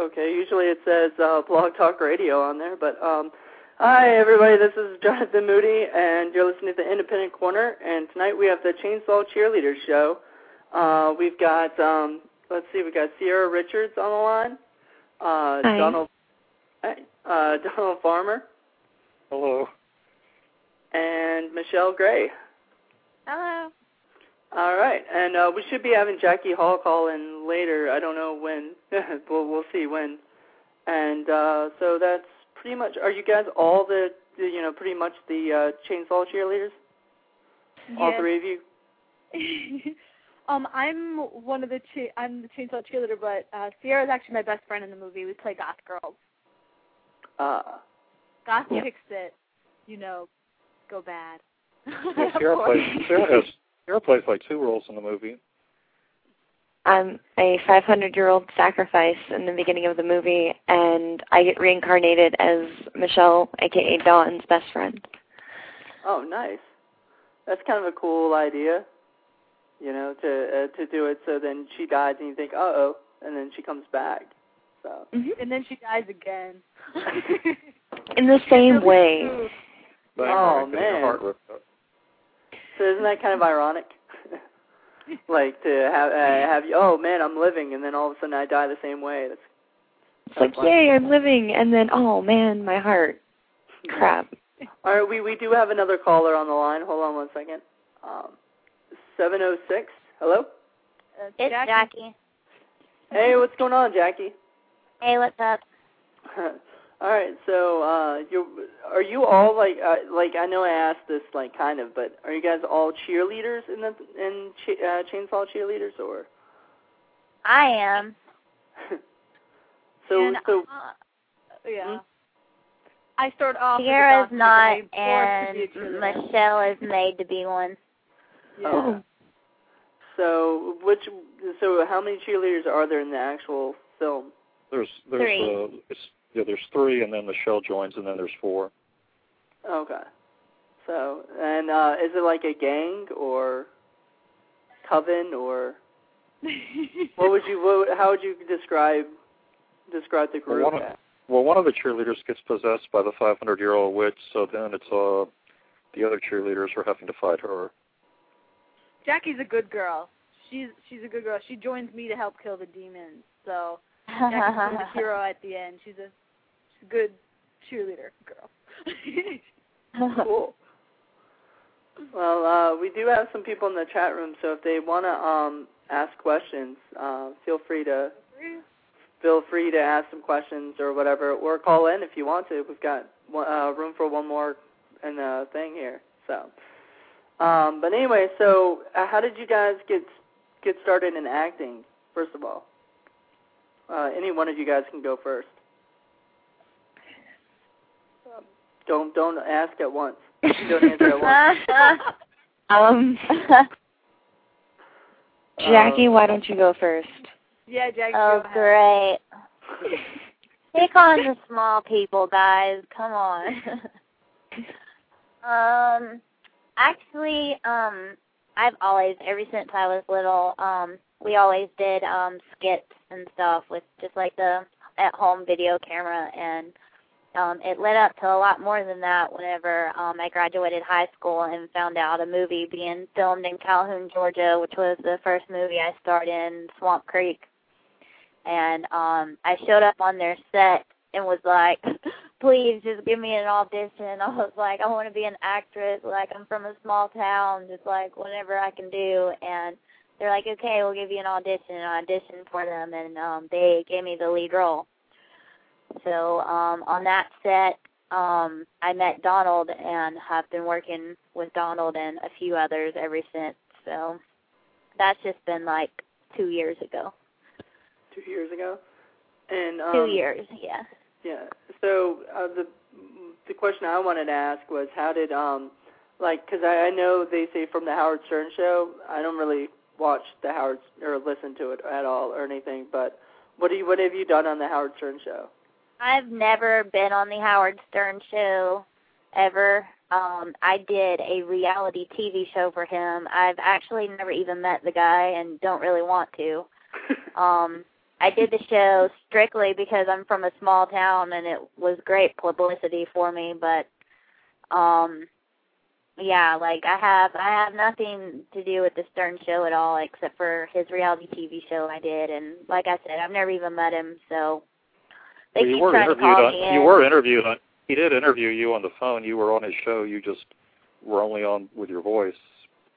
Okay, usually it says uh, Blog Talk Radio on there, but um, hi everybody, this is Jonathan Moody, and you're listening to the Independent Corner. And tonight we have the Chainsaw Cheerleaders show. Uh, we've got um, let's see, We've got Sierra Richards on the line, uh, Hi. Donald, uh, Donald Farmer, Hello. and Michelle Gray. Hello. All right, and uh, we should be having Jackie Hall call in later. I don't know when. we'll we'll see when. And uh, so that's pretty much. Are you guys all the, the you know pretty much the uh, chainsaw cheerleaders? All three of you. um, I'm one of the cha- I'm the chainsaw cheerleader, but uh, Sierra is actually my best friend in the movie. We play goth girls. Uh, Goth Yeah. chicks that, you know, go bad. Yeah, Of course. plays Sarah has Sarah plays like two roles in the movie. I'm a 500 year old sacrifice in the beginning of the movie, and I get reincarnated as Michelle, aka Dawn's best friend. oh, nice. That's kind of a cool idea. You know, to uh, to do it so then she dies and you think, uh oh, and then she comes back. So. and then she dies again. In the same way. But Oh, getting her man. Heart ripped out. So isn't that kind of ironic? like to have uh, have you? Oh man, I'm living, and then all of a sudden I die the same way. That's It's like, yay, I'm living, and then, oh man, my heart. Crap. All right, we we do have another caller on the line. Hold on one second. Um, seven oh six. Hello. It's Jackie. Jackie. Hey, what's going on, Jackie? Hey, what's up? all right, so uh, you are you all like uh, like I know I asked this like kind of, but are you guys all cheerleaders in the in ch- uh, chainsaw cheerleaders or? I am. so And, so uh, yeah. Hmm? I started off. as a Sierra's not, and I and forced to be a cheerleader. Michelle is made to be one. Yeah. Oh. So which so how many cheerleaders are there in the actual film? There's there's Three. uh it's, yeah there's three and then the shell joins and then there's four. Okay. So and uh is it like a gang or coven or what would you what, how would you describe describe the group? Well, one of- Well, one of the cheerleaders gets possessed by the 500 year old witch, so then it's uh the other cheerleaders are having to fight her. Jackie's a good girl. She's she's a good girl. She joins me to help kill the demons. So Jackie's the hero at the end. She's a good cheerleader girl. cool. Well, uh, we do have some people in the chat room, so if they want to um, ask questions, uh, feel free to feel free to ask some questions or whatever, or call in if you want to. We've got one, uh, room for one more in the thing here. So, um, but anyway, so uh, how did you guys get get started in acting? First of all, uh, any one of you guys can go first. Don't don't ask at once. Don't answer at once. Um, Jackie, why don't you go first? yeah, Jackie. oh, go ahead. great. Pick on the small people, guys. Come on. um, actually, um, I've always, ever since I was little, um, we always did um skits and stuff with just like the at-home video camera, and um, it led up to a lot more than that. Whenever um, I graduated high school and found out a movie being filmed in Calhoun, Georgia, which was the first movie I starred in, Swamp Creek and um I showed up on their set and was like, "Please just give me an audition." I was like, "I want to be an actress. Like I'm from a small town, just like whatever I can do." And they're like, "Okay, we'll give you an audition." And I auditioned for them, and um they gave me the lead role. So um on that set, um I met Donald and have been working with Donald and a few others ever since. So that's just been like two years ago. Two years ago. And um, Two years, yeah. Yeah. So uh, the the question I wanted to ask was how did um like because I, I know they say from the Howard Stern show. I don't really watch the Howard or listen to it at all or anything. But what do you what have you done on the Howard Stern show? I've never been on the Howard Stern show ever. Um, I did a reality TV show for him. I've actually never even met the guy and don't really want to. Um, I did the show strictly because I'm from a small town and it was great publicity for me, but um yeah, like I have I have nothing to do with the Stern show at all except for his reality TV show I did and like I said, I've never even met him, so they well, you keep were trying to interviewed call on, me in. You were interviewed on. He did interview you on the phone. You were on his show. You just were only on with your voice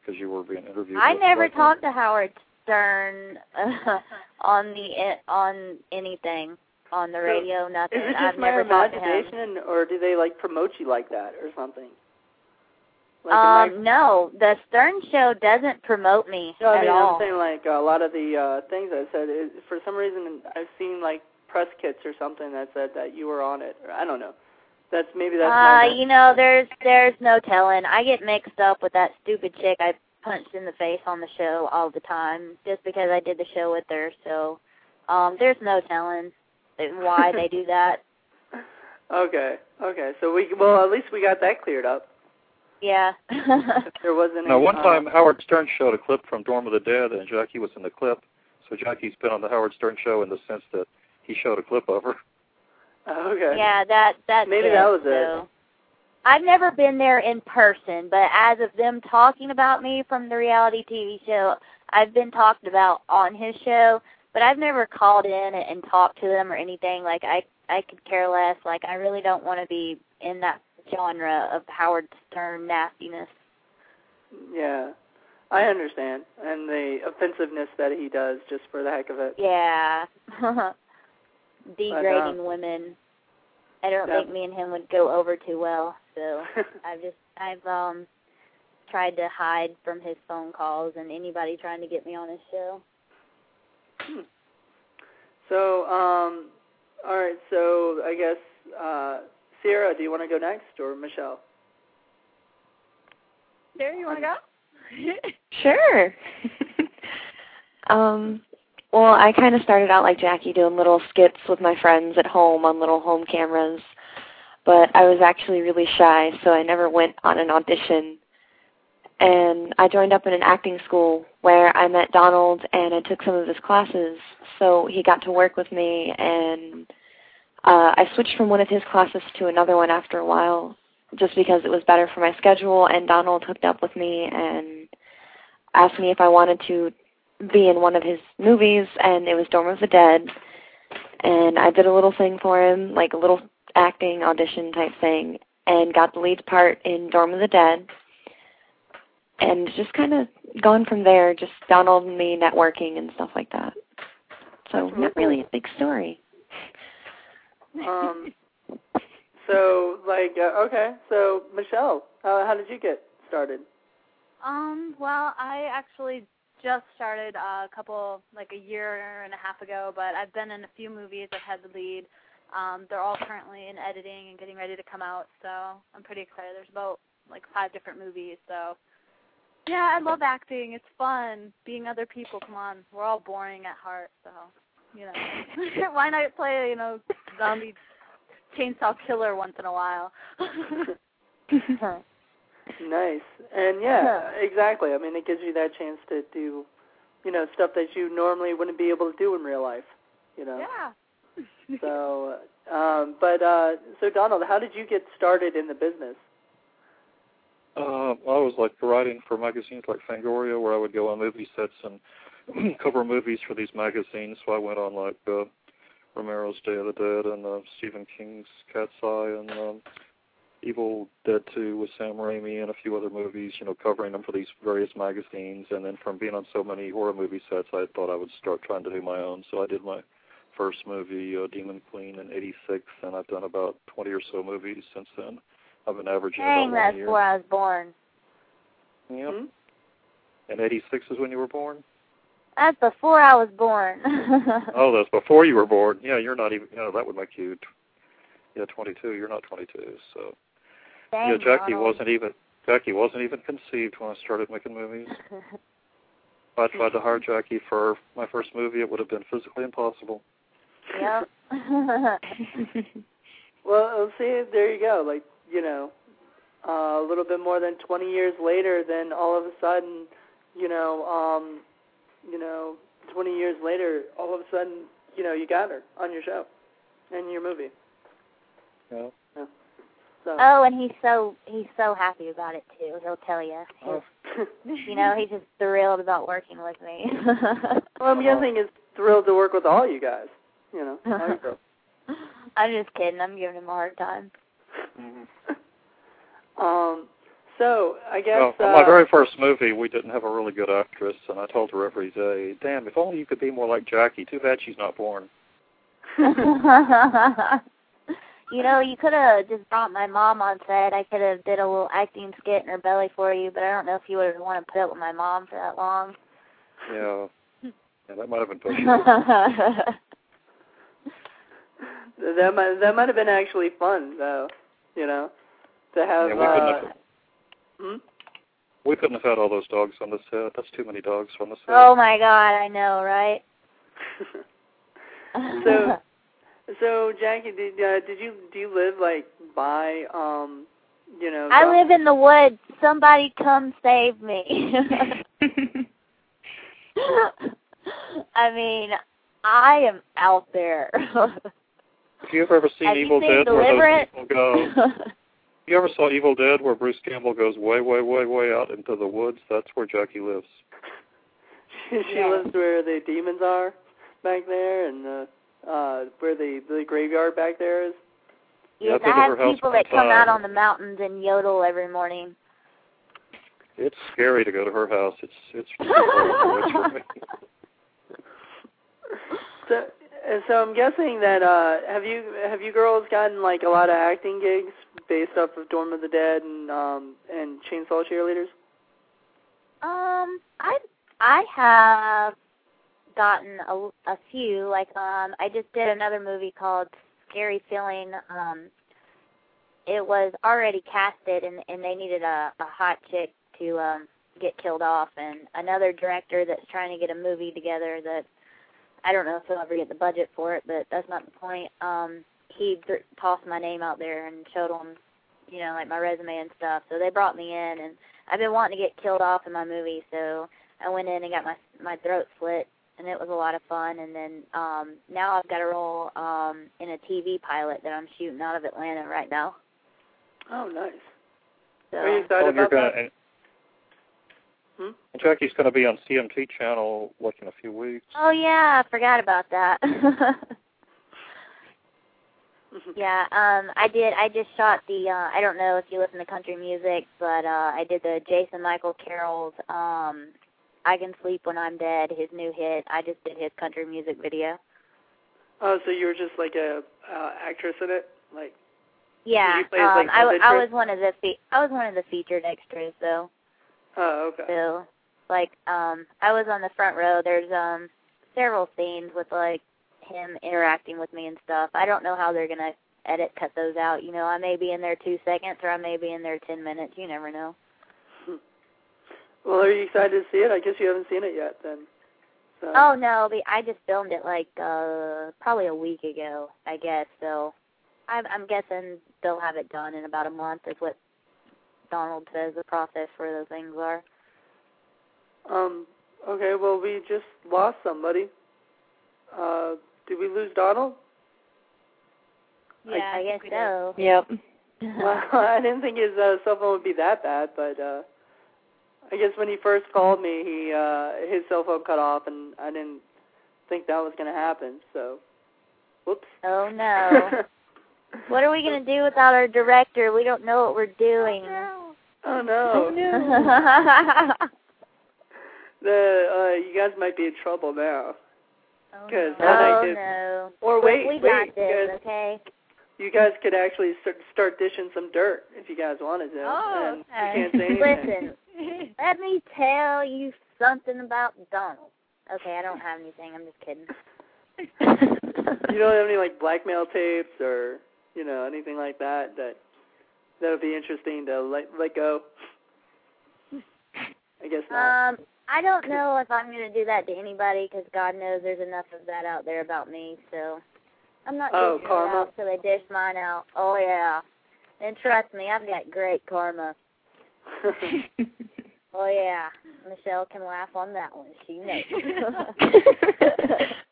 because you were being interviewed. I never talked to Howard Stern uh, on the on anything on the So, radio. Nothing. Is it I've just my never talked to him. imagination, or do they like promote you like that or something? Like, am I- Um, no, the Stern Show doesn't promote me No, I at mean, all. I'm saying like a lot of the uh things I said. Is, for some reason, I've seen like press kits or something that said that you were on it. Or, I don't know. That's maybe that's uh, you know, there's there's no telling. I get mixed up with that stupid chick I punched in the face on the show all the time, just because I did the show with her. So, um, there's no telling why they do that. Okay, okay. So we well at least we got that cleared up. Yeah. There wasn't. Now, any, one uh, time Howard Stern showed a clip from Dorm of the Dead, and Jackie was in the clip. So Jackie's been on the Howard Stern show in the sense that he showed a clip of her. Oh, okay. Yeah, that that Maybe it, that was it. I've never been there in person, but as of them talking about me from the reality TV show, I've been talked about on his show, but I've never called in and, and talked to them or anything. Like I I could care less. Like I really don't want to be in that genre of Howard Stern nastiness. Yeah, I understand, and the offensiveness that he does just for the heck of it. Yeah. Degrading um, women. I don't yeah. think me and him would go over too well, so I've just I've um tried to hide from his phone calls and anybody trying to get me on his show. Hmm. So, um, all right. So I guess uh, Sierra, do you want to go next, or Michelle? There, you want to go? Sure. um, well, I kind of started out like Jackie doing little skits with my friends at home on little home cameras, but I was actually really shy, so I never went on an audition. And I joined up in an acting school where I met Donald and I took some of his classes, so he got to work with me and uh, I switched from one of his classes to another one after a while just because it was better for my schedule and Donald hooked up with me and asked me if I wanted to be in one of his movies and it was Dorm of the Dead and I did a little thing for him, like a little acting audition type thing and got the lead part in Dorm of the Dead and just kind of gone from there, just Donald and me networking and stuff like that. So That's not really a big story. Um, so, like, uh, okay. So, Michelle, how how did you get started? Um, well, I actually just started uh, a couple, like a year and a half ago, but I've been in a few movies. I've had the lead. Um, they're all currently in editing and getting ready to come out, so I'm pretty excited. There's about like five different movies, so yeah, I love acting. It's fun being other people. Come on, we're all boring at heart, so you know, why not play you know zombie chainsaw killer once in a while? Nice. And yeah, exactly. I mean, it gives you that chance to do, you know, stuff that you normally wouldn't be able to do in real life. You know. yeah. So, um, but uh, so Donald, how did you get started in the business? Uh, I was like writing for magazines like Fangoria, where I would go on movie sets and cover movies for these magazines. So I went on like uh, Romero's Day of the Dead and uh, Stephen King's Cat's Eye and um, Evil Dead 2 with Sam Raimi and a few other movies. You know, covering them for these various magazines. And then from being on so many horror movie sets, I thought I would start trying to do my own. So I did my first movie, uh, Demon Queen, in '86, and I've done about 20 or so movies since then. I've been averaging Dang, about that's one a year. before I was born. Yep. Hmm? And 86 is when you were born? That's before I was born. Oh, that's before you were born. Yeah, you're not even, you know, that would make you, t- yeah, 22. You're not 22. So, Yeah, Jackie Donald. wasn't even, Jackie wasn't even conceived when I started making movies. If I tried to hire Jackie for my first movie, it would have been physically impossible. Yeah. Well, see, there you go. Like, you know, uh, a little bit more than 20 years later, then all of a sudden, you know, um, you know, 20 years later, all of a sudden, you know you got her on your show and your movie. Yeah. Yeah. So. Oh, and he's so he's so happy about it too. He'll tell you. Oh. you know, he's just thrilled about working with me. well, I'm guessing he's thrilled to work with all you guys. You know, all you. I'm just kidding. I'm giving him a hard time. Mm-hmm. um. So I guess well, uh, on my very first movie, we didn't have a really good actress, and I told her every day, "Damn, if only you could be more like Jackie. Too bad she's not born." you know, you could have just brought my mom on set. I could have did a little acting skit in her belly for you, but I don't know if you would have wanted to put up with my mom for that long. Yeah. Yeah, that might have been pushing. that might that might have been actually fun though. You know, to have. Yeah, we uh, couldn't have, hmm? we couldn't have had all those dogs on the set. That's too many dogs on the set. oh my god, I know, right? so, so Jackie, did uh, did you do you live like by um, you know? I live in the woods. Somebody come save me. I mean, I am out there. Have you ever seen Have Evil seen Dead where Deliverance? those people go? You ever saw Evil Dead where Bruce Campbell goes way, way, way, way out into the woods? That's where Jackie lives. she Yeah. lives where the demons are back there, and uh, uh, where the the graveyard back there is. Yeah, yes, I've been I have her house people that come out on the mountains and yodel every morning. It's scary to go to her house. It's it's really horrible. It's for me. So, so I'm guessing that uh, have you have you girls gotten like a lot of acting gigs based off of Dorm of the Dead and um and Chainsaw Cheerleaders? Um, I I have gotten a, a few. Like, um, I just did another movie called Scary Feeling. Um, it was already casted, and and they needed a a hot chick to um get killed off, and another director that's trying to get a movie together that I don't know if he'll ever get the budget for it, but that's not the point. Um, he th- tossed my name out there and showed them, you know, like my resume and stuff. So they brought me in, and I've been wanting to get killed off in my movie, so I went in and got my my throat slit, and it was a lot of fun. And then um, now I've got a role um, in a TV pilot that I'm shooting out of Atlanta right now. Oh, nice. So Are you excited Oh, and you're about gonna, that? and, Hmm? and Jackie's going to be on CMT channel like in a few weeks. Oh yeah, I forgot about that. yeah, um I did I just shot the uh I don't know if you listen to country music, but uh I did the Jason Michael Carroll's um I Can Sleep When I'm Dead, his new hit. I just did his country music video. Oh, so you were just like a uh, actress in it, like Yeah, you play as, um like, I was I was one of the fe- I was one of the featured extras though. oh, okay. So like um I was on the front row. There's um several scenes with like him interacting with me and stuff. I don't know how they're gonna edit cut those out. You know, I may be in there two seconds or I may be in there ten minutes. You never know. Well, are you excited to see it? I guess you haven't seen it yet, then. So. Oh no, the, I just filmed it like uh probably a week ago, I guess. So I'm I'm guessing they'll have it done in about a month is what Donald says the process for those things are. Um. Okay. Well, we just lost somebody. Uh, did we lose Donald? Yeah, I guess think did. so. Yep. well, I didn't think his uh, cell phone would be that bad, but uh, I guess when he first called me, he uh, his cell phone cut off, and I didn't think that was going to happen. So, whoops. Oh no. What are we gonna do without our director? We don't know what we're doing. oh no. Oh, no. The uh, you guys might be in trouble now. Oh, Good. no. Well, they oh no. Or We- wait, we wait, got you this, guys, okay? you guys could actually start, start dishing some dirt if you guys wanted to. Oh, and okay. you can't say anything. Listen, let me tell you something about Donald. Okay, I don't have anything. I'm just kidding. you don't have any like blackmail tapes or you know anything like that that that would be interesting to let let go. I guess not. Um, I don't know if I'm gonna do that to anybody because God knows there's enough of that out there about me. So I'm not Oh, karma? out till they dish mine out. Oh yeah, and trust me, I've got great karma. Oh yeah, Michelle can laugh on that one. She knows.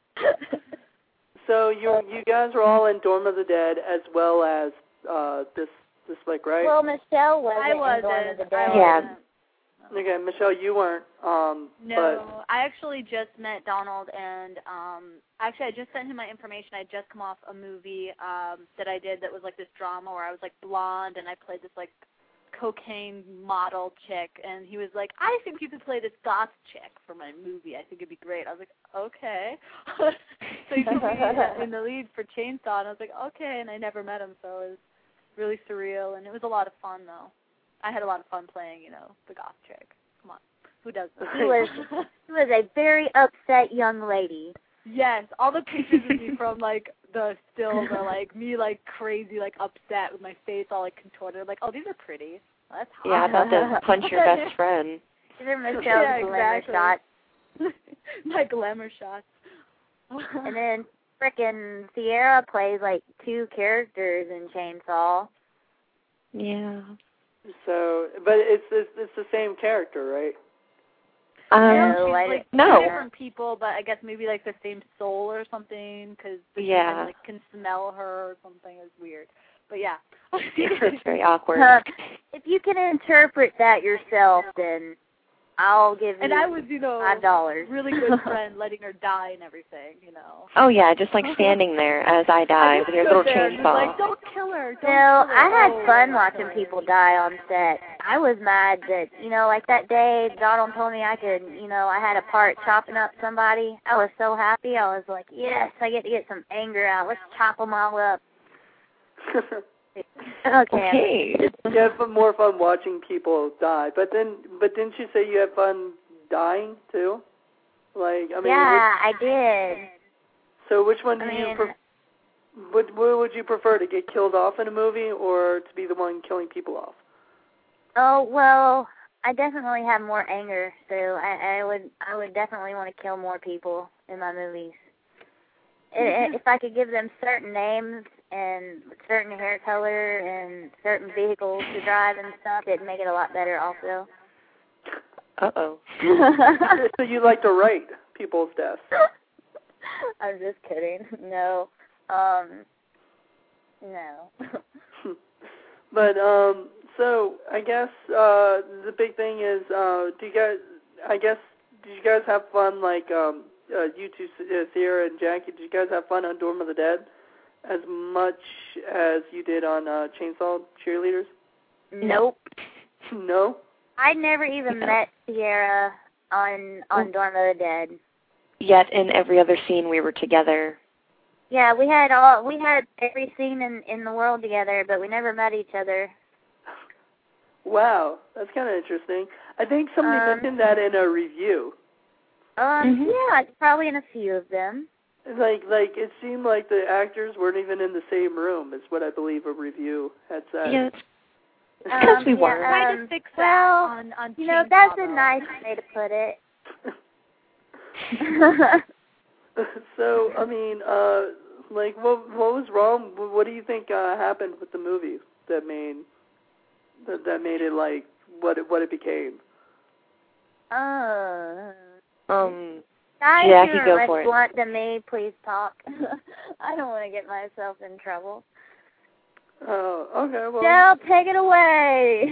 So you you guys were all in Dorm of the Dead as well as uh this this flick, right? Well, Michelle wasn't I wasn't. Dawn of the Dead. Yeah. okay, Michelle, you weren't. Um, No, I actually just met Donald, and um, actually I just sent him my information. I just come off a movie um, that I did that was like this drama where I was like blonde and I played this like cocaine model chick, and he was like, "I think you could play this goth chick for my movie. I think it'd be great." I was like, "Okay." so he put me in the lead for Chainsaw, and I was like, "Okay," and I never met him, so it was really surreal, and it was a lot of fun though. I had a lot of fun playing, you know, the goth chick. Come on, who does that? He was was a very upset young lady. Yes, all the pictures of me from like the stills are like me like crazy, like upset with my face all like contorted. Like, oh, these are pretty. That's hot. Yeah, about to punch your best friend. These are Michelle's Yeah, glamour exactly. shots. my glamour shots. And then frickin' Sierra plays like two characters in Chainsaw. Yeah. so, but it's it's, it's the same character, right? Um, No, she's I like no. different people, but I guess maybe like the same soul or something, because Yeah. like can smell her or something. It's weird, but yeah. it's very awkward. Huh. If you can interpret that yourself, then I'll give you and I was, you know, five dollars. really good friend, letting her die and everything, you know. Oh yeah, just like standing there as I die with your little Stood there and was chainsaw. Like, don't kill her. Don't No, kill her. I had Oh, fun watching people die on set. I was mad that, you know, like that day Donald told me I could, you know, I had a part chopping up somebody. I was so happy. I was like, yes, I get to get some anger out. Let's chop them all up. Okay. Okay. you have fun- more fun watching people die, but then but didn't you say you had fun dying too? Like I mean, yeah, I did. so which one do I you mean, uh, pre- would what would you prefer to get killed off in a movie or to be the one killing people off? oh well, I definitely have more anger, so I, I would I would definitely want to kill more people in my movies. I- I- If I could give them certain names and certain hair color and certain vehicles to drive and stuff, it'd make it a lot better also. Uh oh. so you like to write people's deaths? I'm just kidding. No. Um no. but um, so I guess uh, the big thing is, uh, do you guys? I guess did you guys have fun? Like um, uh, you two, uh, Sierra and Jackie, did you guys have fun on Dorm of the Dead as much as you did on uh, Chainsaw Cheerleaders? nope. no. I never even No. met Sierra on on Dorm of the Dead. Yet in every other scene we were together. Yeah, we had all we had every scene in in the world together, but we never met each other. Wow, that's kind of interesting. I think somebody Um, mentioned that in a review. Um, Mhm. yeah, probably in a few of them. Like, like it seemed like the actors weren't even in the same room. Is what I believe a review had said. Yeah, it's because Um, we were. Try Um, to fix well, that on on You know, Chainsaw, that's a nice way to put it. so I mean, uh, like, what what was wrong? What what do you think uh, happened with the movie that made that, that made it like what it what it became? uh, Um, guys Jackie, who are go less for it. blunt than me, please talk. I don't want to get myself in trouble. Oh, okay. Well, Del, take it away.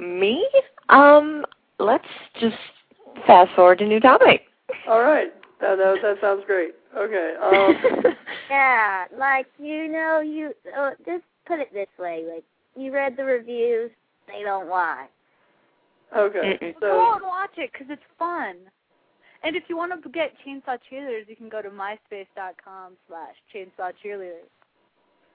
me? Um, let's just fast forward to new topic. all right. That that, that sounds great. Okay. Um, yeah, like you know, you uh, just put it this way: like you read the reviews, they don't lie. okay. Mm-mm. Go and watch it because it's fun. And if you want to get Chainsaw Cheerleaders, you can go to myspace.com slash Chainsaw Cheerleaders.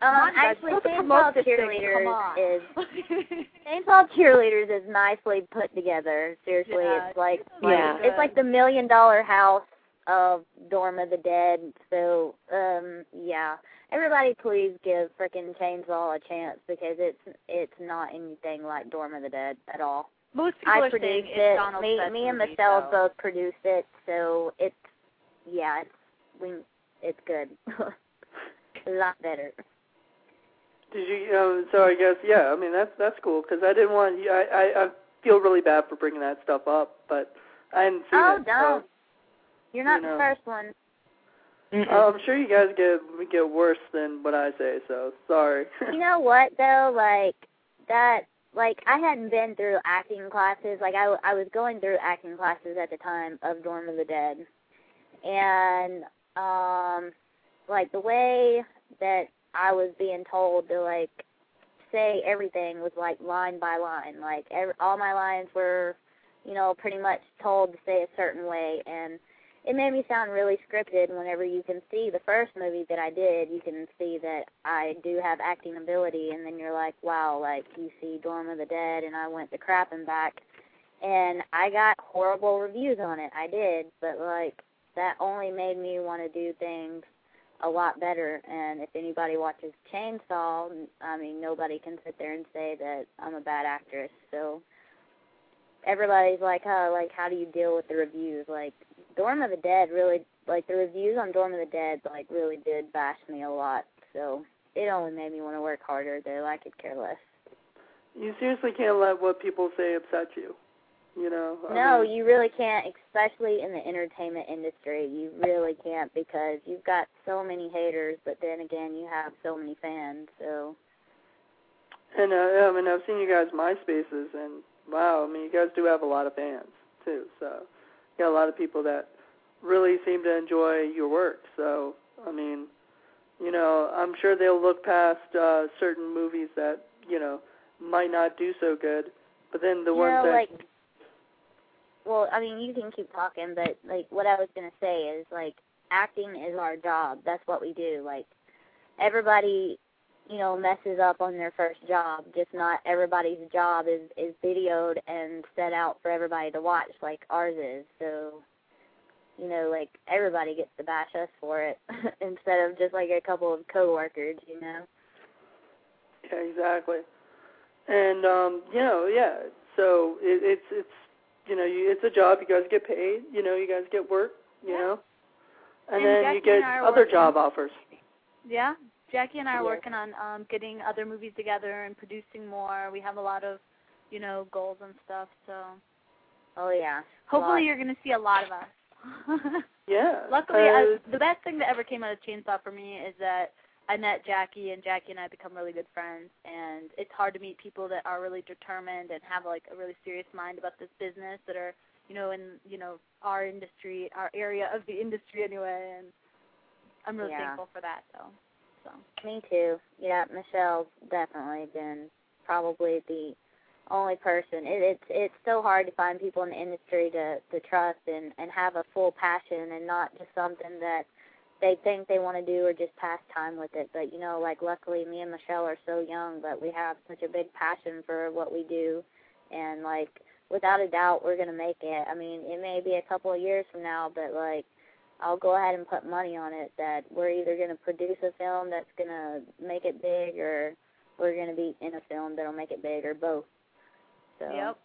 Um, actually, Chainsaw promote this thing. Come Cheerleaders is Chainsaw Cheerleaders is nicely put together. Seriously, Yeah, it's like, it's like Yeah. it's like the million dollar house of Dorm of the Dead. So, um, yeah, everybody, please give frickin' Chainsaw a chance because it's it's not anything like Dorm of the Dead at all. Most people I are produced it's it. Donald's Me, me and Michelle so. both produced it, so it's yeah, it's we it's good. a lot better. did you? Um, so I guess yeah. I mean that's that's cool because I didn't want. I, I I feel really bad for bringing that stuff up, but I hadn't seen Oh, it. don't. You're not you know. the first one. I'm sure you guys get get worse than what I say, so sorry. you know what though, like that like I hadn't been through acting classes. Like I I was going through acting classes at the time of Dorm of the Dead. And um like the way that I was being told to like say everything was like line by line. Like every, all my lines were, you know, pretty much told to say a certain way and it made me sound really scripted whenever you can see the first movie that I did, you can see that I do have acting ability and then you're like, wow, like you see Dorm of the Dead and I went to crap and back and I got horrible reviews on it. I did, but like that only made me want to do things a lot better and if anybody watches Chainsaw, I mean nobody can sit there and say that I'm a bad actress. So everybody's like, "Oh, like how do you deal with the reviews?" Like Dorm of the Dead really like the reviews on Dorm of the Dead like really did bash me a lot. So it only made me want to work harder though. I could care less. You seriously can't let what people say upset you. You know. I no, mean, you really can't, especially in the entertainment industry. You really can't because you've got so many haters, but then again, you have so many fans. So. And uh, I mean, I've seen you guys MySpaces, and wow, I mean, you guys do have a lot of fans too. So got a lot of people that really seem to enjoy your work. So, I mean, you know, I'm sure they'll look past uh, certain movies that you know might not do so good, but then the you ones know, that. Like, well, I mean, you can keep talking, but like what I was gonna say is like acting is our job. That's what we do. Like everybody you know messes up on their first job just not everybody's job is is videoed and set out for everybody to watch like ours is. So you know like everybody gets to bash us for it instead of just like a couple of coworkers you know? Yeah exactly. And um you know yeah so it, it's it's you know you, it's a job you guys get paid you know you guys get work you yeah. know? And, and then you get other working. job offers. Yeah Jackie and I are Yeah. working on um getting other movies together and producing more. We have a lot of, you know, goals and stuff. So oh yeah hopefully you're going to see a lot of us. yeah Luckily, uh, I, the best thing that ever came out of Chainsaw for me is that I met Jackie, and Jackie and I become really good friends. And it's hard to meet people that are really determined and have like a really serious mind about this business that are, you know, in you know our industry, our area of the industry anyway. And I'm really Yeah. thankful for that. So, so Me too. Yeah, Michelle's definitely been probably the only person. It, it's it's so hard to find people in the industry to to trust and and have a full passion and not just something that they think they want to do or just pass time with it. But you know, like luckily me and Michelle are so young, but we have such a big passion for what we do, and like without a doubt we're gonna make it. I mean, it may be a couple of years from now, but like I'll go ahead and put money on it that we're either going to produce a film that's going to make it big or we're going to be in a film that'll make it big or both. So yep.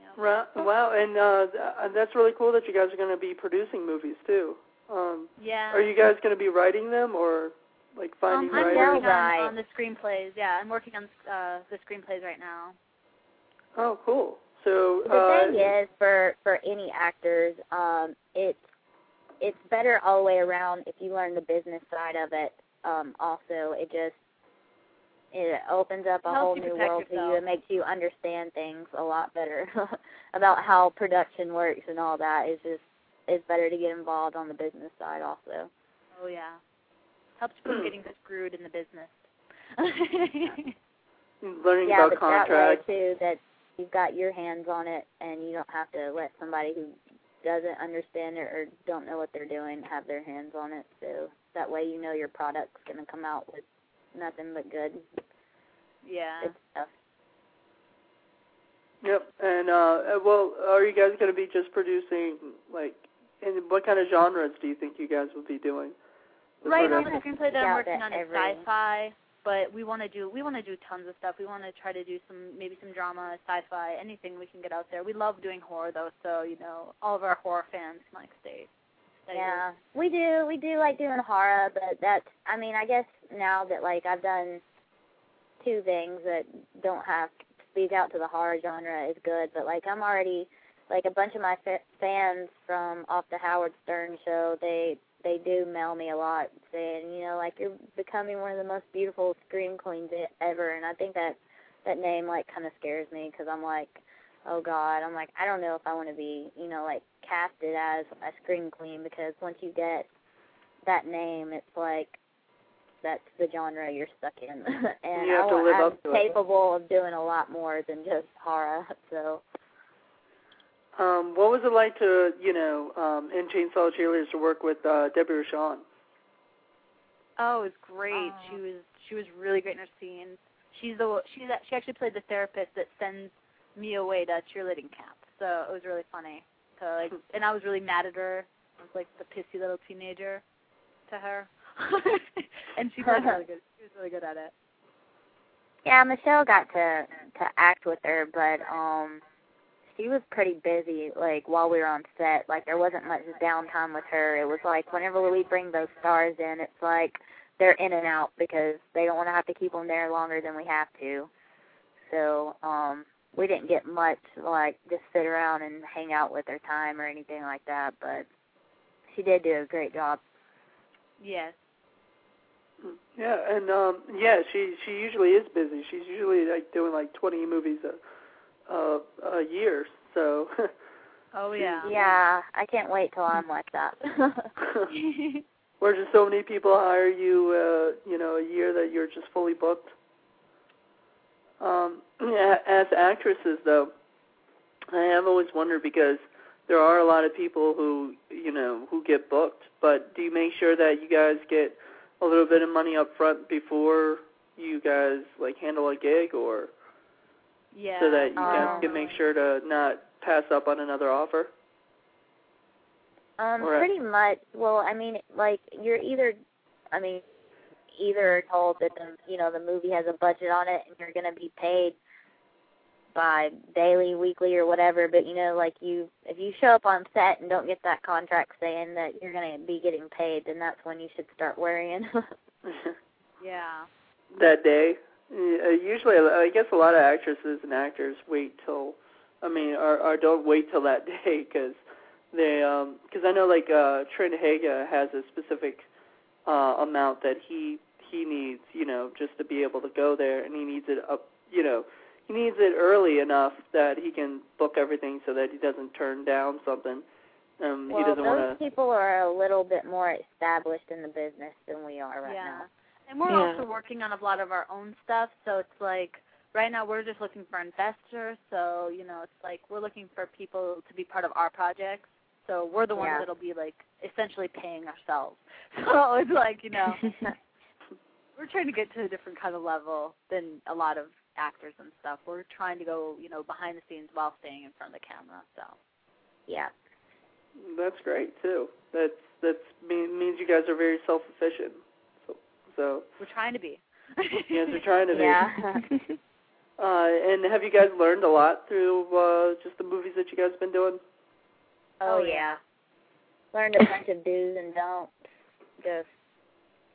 Yep. Right. Wow, and uh, that's really cool that you guys are going to be producing movies too. Um, Yeah. are you guys going to be writing them or like finding um, I'm writers? working on, Right. on the screenplays. Yeah, I'm working on uh, the screenplays right now. Oh, cool. So the uh, thing is for for any actors, um, it's it's better all the way around if you learn the business side of it. Um, also, it just it opens up a Helps whole new protect world to you. yourself. It makes you understand things a lot better about how production works and all that. It's just it's better to get involved on the business side also. Oh yeah. Helps you from getting screwed in the business. learning yeah, about but that way contracts. too that you've got your hands on it and you don't have to let somebody who doesn't understand it or don't know what they're doing have their hands on it. So that way you know your product's going to come out with nothing but good yeah. good stuff. Yep. And uh, uh, well, are you guys going to be just producing like? And what kind of genres do you think you guys will be doing? Right now, production? the screenplay that I'm working on is sci-fi, but we want to do we want to do tons of stuff. We want to try to do some maybe some drama, sci-fi, anything we can get out there. We love doing horror though, so you know all of our horror fans can like stay. Yeah, we do. We do like doing horror, but that's. I mean, I guess now that like I've done two things that don't have speak out to the horror genre is good. But like I'm already like a bunch of my fa- fans from off the Howard Stern show. They they do mail me a lot saying, you know, like you're becoming one of the most beautiful scream queens ever, and I think that that name like kind of scares me because I'm like, oh God, I'm like I don't know if I want to be, you know, like casted as a scream queen because once you get that name, it's like that's the genre you're stuck in, and You have I, to live I'm up to it. capable of doing a lot more than just horror. So um, what was it like to, you know, um, in Chainsaw Cheerleaders to work with uh, Debbie Rochon? Oh, it was great. Oh. She was she was really great in her scenes. She's the she's she actually played the therapist that sends me away to cheerleading camp. So it was really funny. So like, and I was really mad at her. I was like the pissy little teenager to her, and she was really good. She was really good at it. Yeah, Michelle got to to act with her, but um she was pretty busy like while we were on set. Like there wasn't much downtime with her. It was like whenever we bring those stars in, it's like they're in and out because they don't want to have to keep them there longer than we have to. So, um we didn't get much like just sit around and hang out with her time or anything like that, but she did do a great job. Yes. Yeah, and um yeah, she she usually is busy. She's usually like doing like 20 movies a a, a year. So Oh yeah. Yeah, I can't wait till I'm like that. where just so many people hire you uh, you know, a year that you're just fully booked. Um as actresses though, I have always wondered because there are a lot of people who, you know, who get booked, but do you make sure that you guys get a little bit of money up front before you guys like handle a gig or yeah. so that you guys Um, can make sure to not pass up on another offer? Um, Right. pretty much. Well, I mean, like you're either, I mean, either told that the you know the movie has a budget on it and you're going to be paid by daily, weekly, or whatever. But you know, like you, if you show up on set and don't get that contract saying that you're going to be getting paid, then that's when you should start worrying. yeah. that day. Uh, usually, I guess a lot of actresses and actors wait till, I mean, or, or don't wait till that day because they, um, because I know like uh, Trent Haaga has a specific uh, amount that he he needs, you know, just to be able to go there, and he needs it up, you know, he needs it early enough that he can book everything so that he doesn't turn down something. Um, well, he doesn't those want to. people are a little bit more established in the business than we are right yeah. now. And we're Yeah. also working on a lot of our own stuff, so it's like right now we're just looking for investors. So you know, it's like we're looking for people to be part of our projects. So we're the ones Yeah. that'll be like essentially paying ourselves. So it's like you know, we're trying to get to a different kind of level than a lot of actors and stuff. We're trying to go you know behind the scenes while staying in front of the camera. So Yeah. That's great too. That's that's mean, means you guys are very self efficient. So so we're trying to be. you we're trying to be. Yeah. Uh, and have you guys learned a lot through uh, just the movies that you guys have been doing? Oh, Oh, yeah. Learned a bunch of do's and don'ts. Just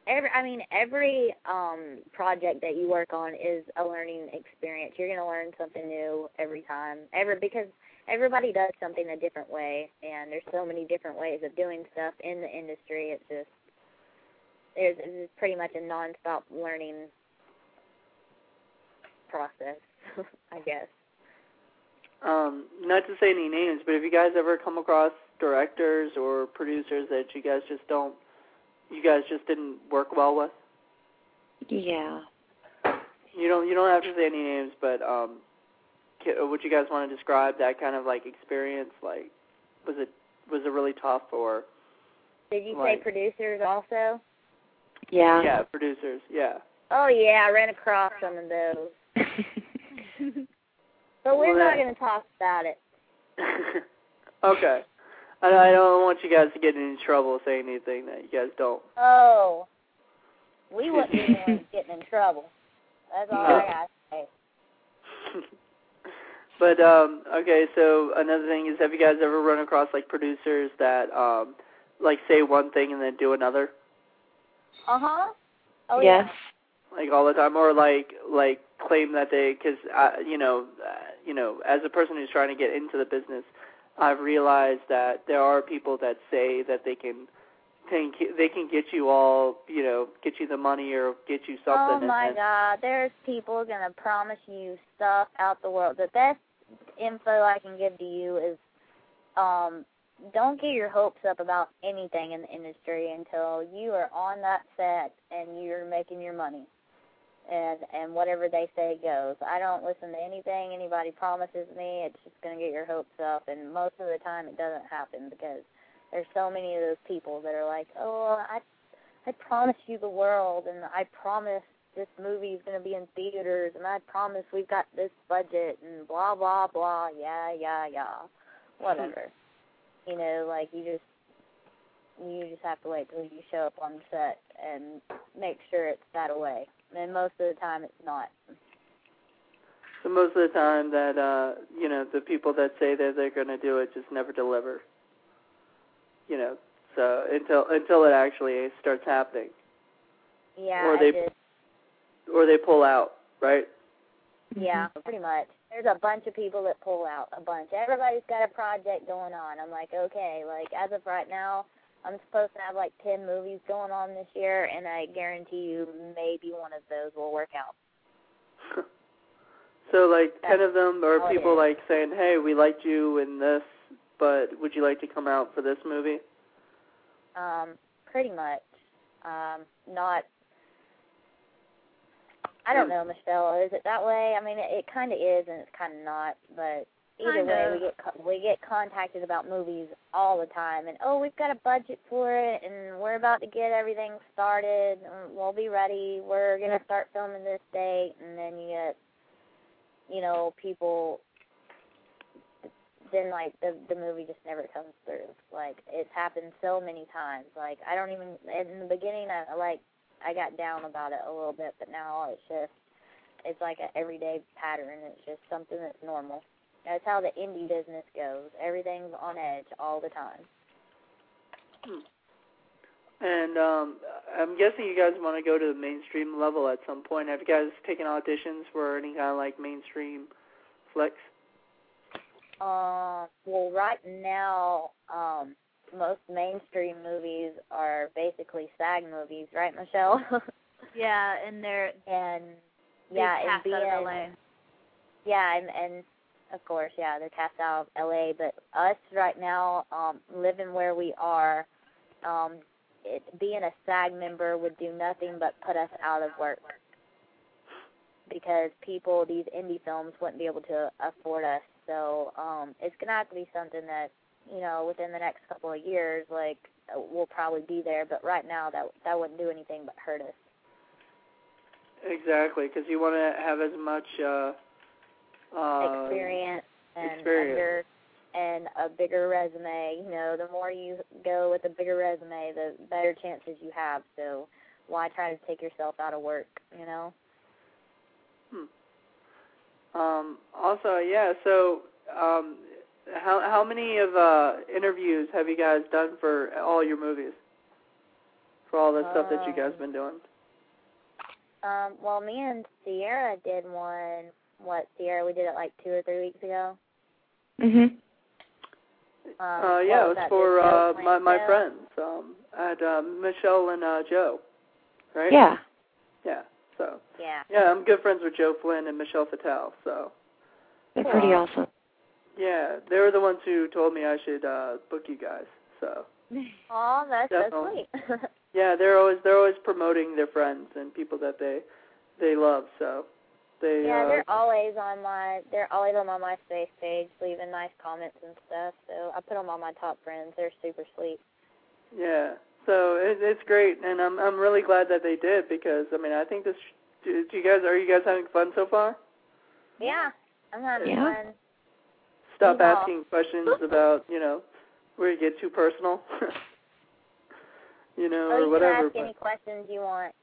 every I mean every um project that you work on is a learning experience. You're going to learn something new every time. ever because everybody does something a different way and there's so many different ways of doing stuff in the industry. It's just it's pretty much a nonstop learning process, I guess. Um, not to say any names, but have you guys ever come across directors or producers that you guys just don't, you guys just didn't work well with? yeah. You don't, you don't have to say any names, but um, would you guys want to describe that kind of like experience? Like, was it was it really tough or? Did you Right. say producers also? Yeah. Yeah, producers. Yeah. Oh yeah, I ran across some of those. But we're Well, not going to talk about it. okay. I, I don't want you guys to get in any trouble saying anything that you guys don't. Oh, we wouldn't be the ones getting in trouble. That's all I got to say. but um okay, so another thing is have you guys ever run across like producers that um like say one thing and then do another Uh huh. Oh yes. like all the time or like like claim that they cuz uh, you know uh, you know as a person who's trying to get into the business I've realized that there are people that say that they can can they can get you all, you know, get you the money or get you something. Oh my and, God! There's people gonna promise you stuff out the world. The best info I can give to you is, um, don't get your hopes up about anything in the industry until you are on that set and you're making your money. And and whatever they say goes. I don't listen to anything anybody promises me. It's just gonna get your hopes up, and most of the time it doesn't happen because there's so many of those people that are like, oh, I I promise you the world, and I promise this movie is going to be in theaters, and I promise we've got this budget, and blah blah blah, yeah yeah yeah, whatever. You know, like you just you just have to wait till you show up on set and make sure it's that away. And most of the time, it's not. So most of the time that uh, you know, the people that say that they're going to do it just never deliver. You know, so until until it actually starts happening. Yeah, or they I just, or they pull out, right? Yeah, pretty much. There's a bunch of people that pull out. A bunch. Everybody's got a project going on. I'm like, okay, like as of right now, I'm supposed to have like ten movies going on this year, and I guarantee you, maybe one of those will work out. so like That's ten of them are people like saying, "Hey, we liked you in this, but would you like to come out for this movie?" Um, pretty much. Um, not. I don't know, Michelle. Is it that way? I mean, it, it kind of is, and it's kind of not. But either way, we get co- we get contacted about movies all the time, and oh, we've got a budget for it, and we're about to get everything started. and We'll be ready. We're gonna start filming this date, and then you get, you know, people. Then like the the movie just never comes through. Like it's happened so many times. Like I don't even in the beginning I like I got down about it a little bit, but now it's just it's like an everyday pattern. It's just something that's normal. That's how the indie business goes. Everything's on edge all the time. And um I'm guessing you guys want to go to the mainstream level at some point. Have you guys taken auditions for any kind of like mainstream flicks? Uh, well, right now, um, most mainstream movies are basically SAG movies, right, Michelle? Yeah, and they're and they yeah, and being out of LA. yeah, and and of course, yeah, they're cast out of LA. But us right now, um, living where we are, um, it, being a SAG member would do nothing but put us out of work because people, these indie films, wouldn't be able to afford us. So um, it's gonna have to be something that you know within the next couple of years, like we'll probably be there. But right now, that that wouldn't do anything but hurt us. Exactly, because you want to have as much uh, uh, experience and experience. under and a bigger resume. You know, the more you go with a bigger resume, the better chances you have. So why try to take yourself out of work? You know. Um, also, yeah. So, um, how how many of uh, interviews have you guys done for all your movies? For all the stuff that you guys Um, been doing? Um, well, me and Sierra did one. What Sierra? We did it like two or three weeks ago. Mhm. Um, uh, yeah, it was that, for uh, my my show? friends. Um, I had uh, Michelle and uh, Joe, right? Yeah. Yeah. So, Yeah. yeah, I'm good friends with Joe Flynn and Michelle Fatale. So, They're pretty awesome. Yeah, they were the ones who told me I should uh, book you guys. So, Oh, that's Definitely. sweet. yeah, they're always they're always promoting their friends and people that they they love. So, they yeah, uh, they're always on my they're always on my MySpace page, leaving nice comments and stuff. So I put them on my top friends. They're super sweet. Yeah. So it, it's great, and I'm I'm really glad that they did because I mean I think this. Do, do you guys are you guys having fun so far? Yeah, I'm having Yeah. fun. Stop Yeah. asking questions about you know where you get too personal. you know Oh, or you whatever. can ask any questions you want.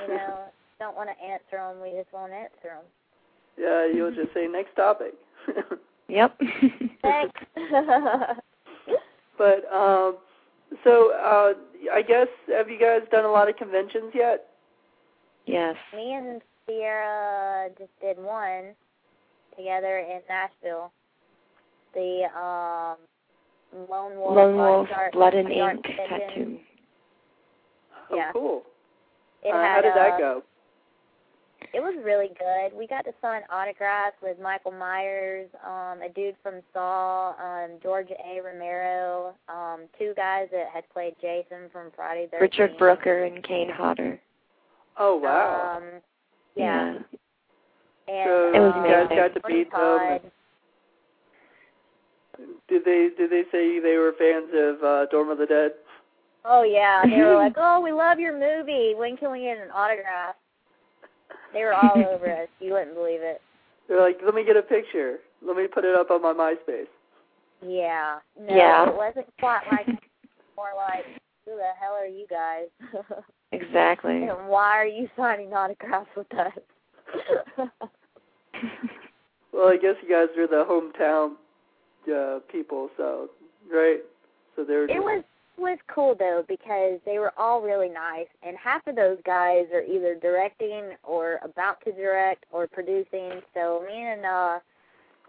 You know, don't want to answer them. We just won't answer them. yeah, you'll just say next topic. Yep. Thanks. but um, so uh, I guess have you guys done a lot of conventions yet? yes. Me and Sierra just did one together in Nashville. The um Lone Wolf, Lone Body Wolf Art- Blood and Art Ink Convention. tattoo. Oh, yeah. cool. It uh, had, how did uh, that go? It was really good. We got to sign autographs with Michael Myers, um, a dude from Saw, um, George A. Romero, um, two guys that had played Jason from Friday the Richard Brooker and Kane Hodder. Oh wow. Um, yeah. And, so It was you guys got to Tony meet them. Todd. Did they did they say they were fans of uh, Dorm of the Dead? Oh yeah, they were like, "Oh, we love your movie. When can we get an autograph?" They were all over us. You wouldn't believe it. They're like, let me get a picture. Let me put it up on my MySpace. Yeah. No, Yeah. it wasn't quite like more like, "Who the hell are you guys?" Exactly. and why are you signing autographs with us? Well, I guess you guys are the hometown uh, people, so right. So they're it was was cool though because they were all really nice, and half of those guys are either directing or about to direct or producing. So me and uh,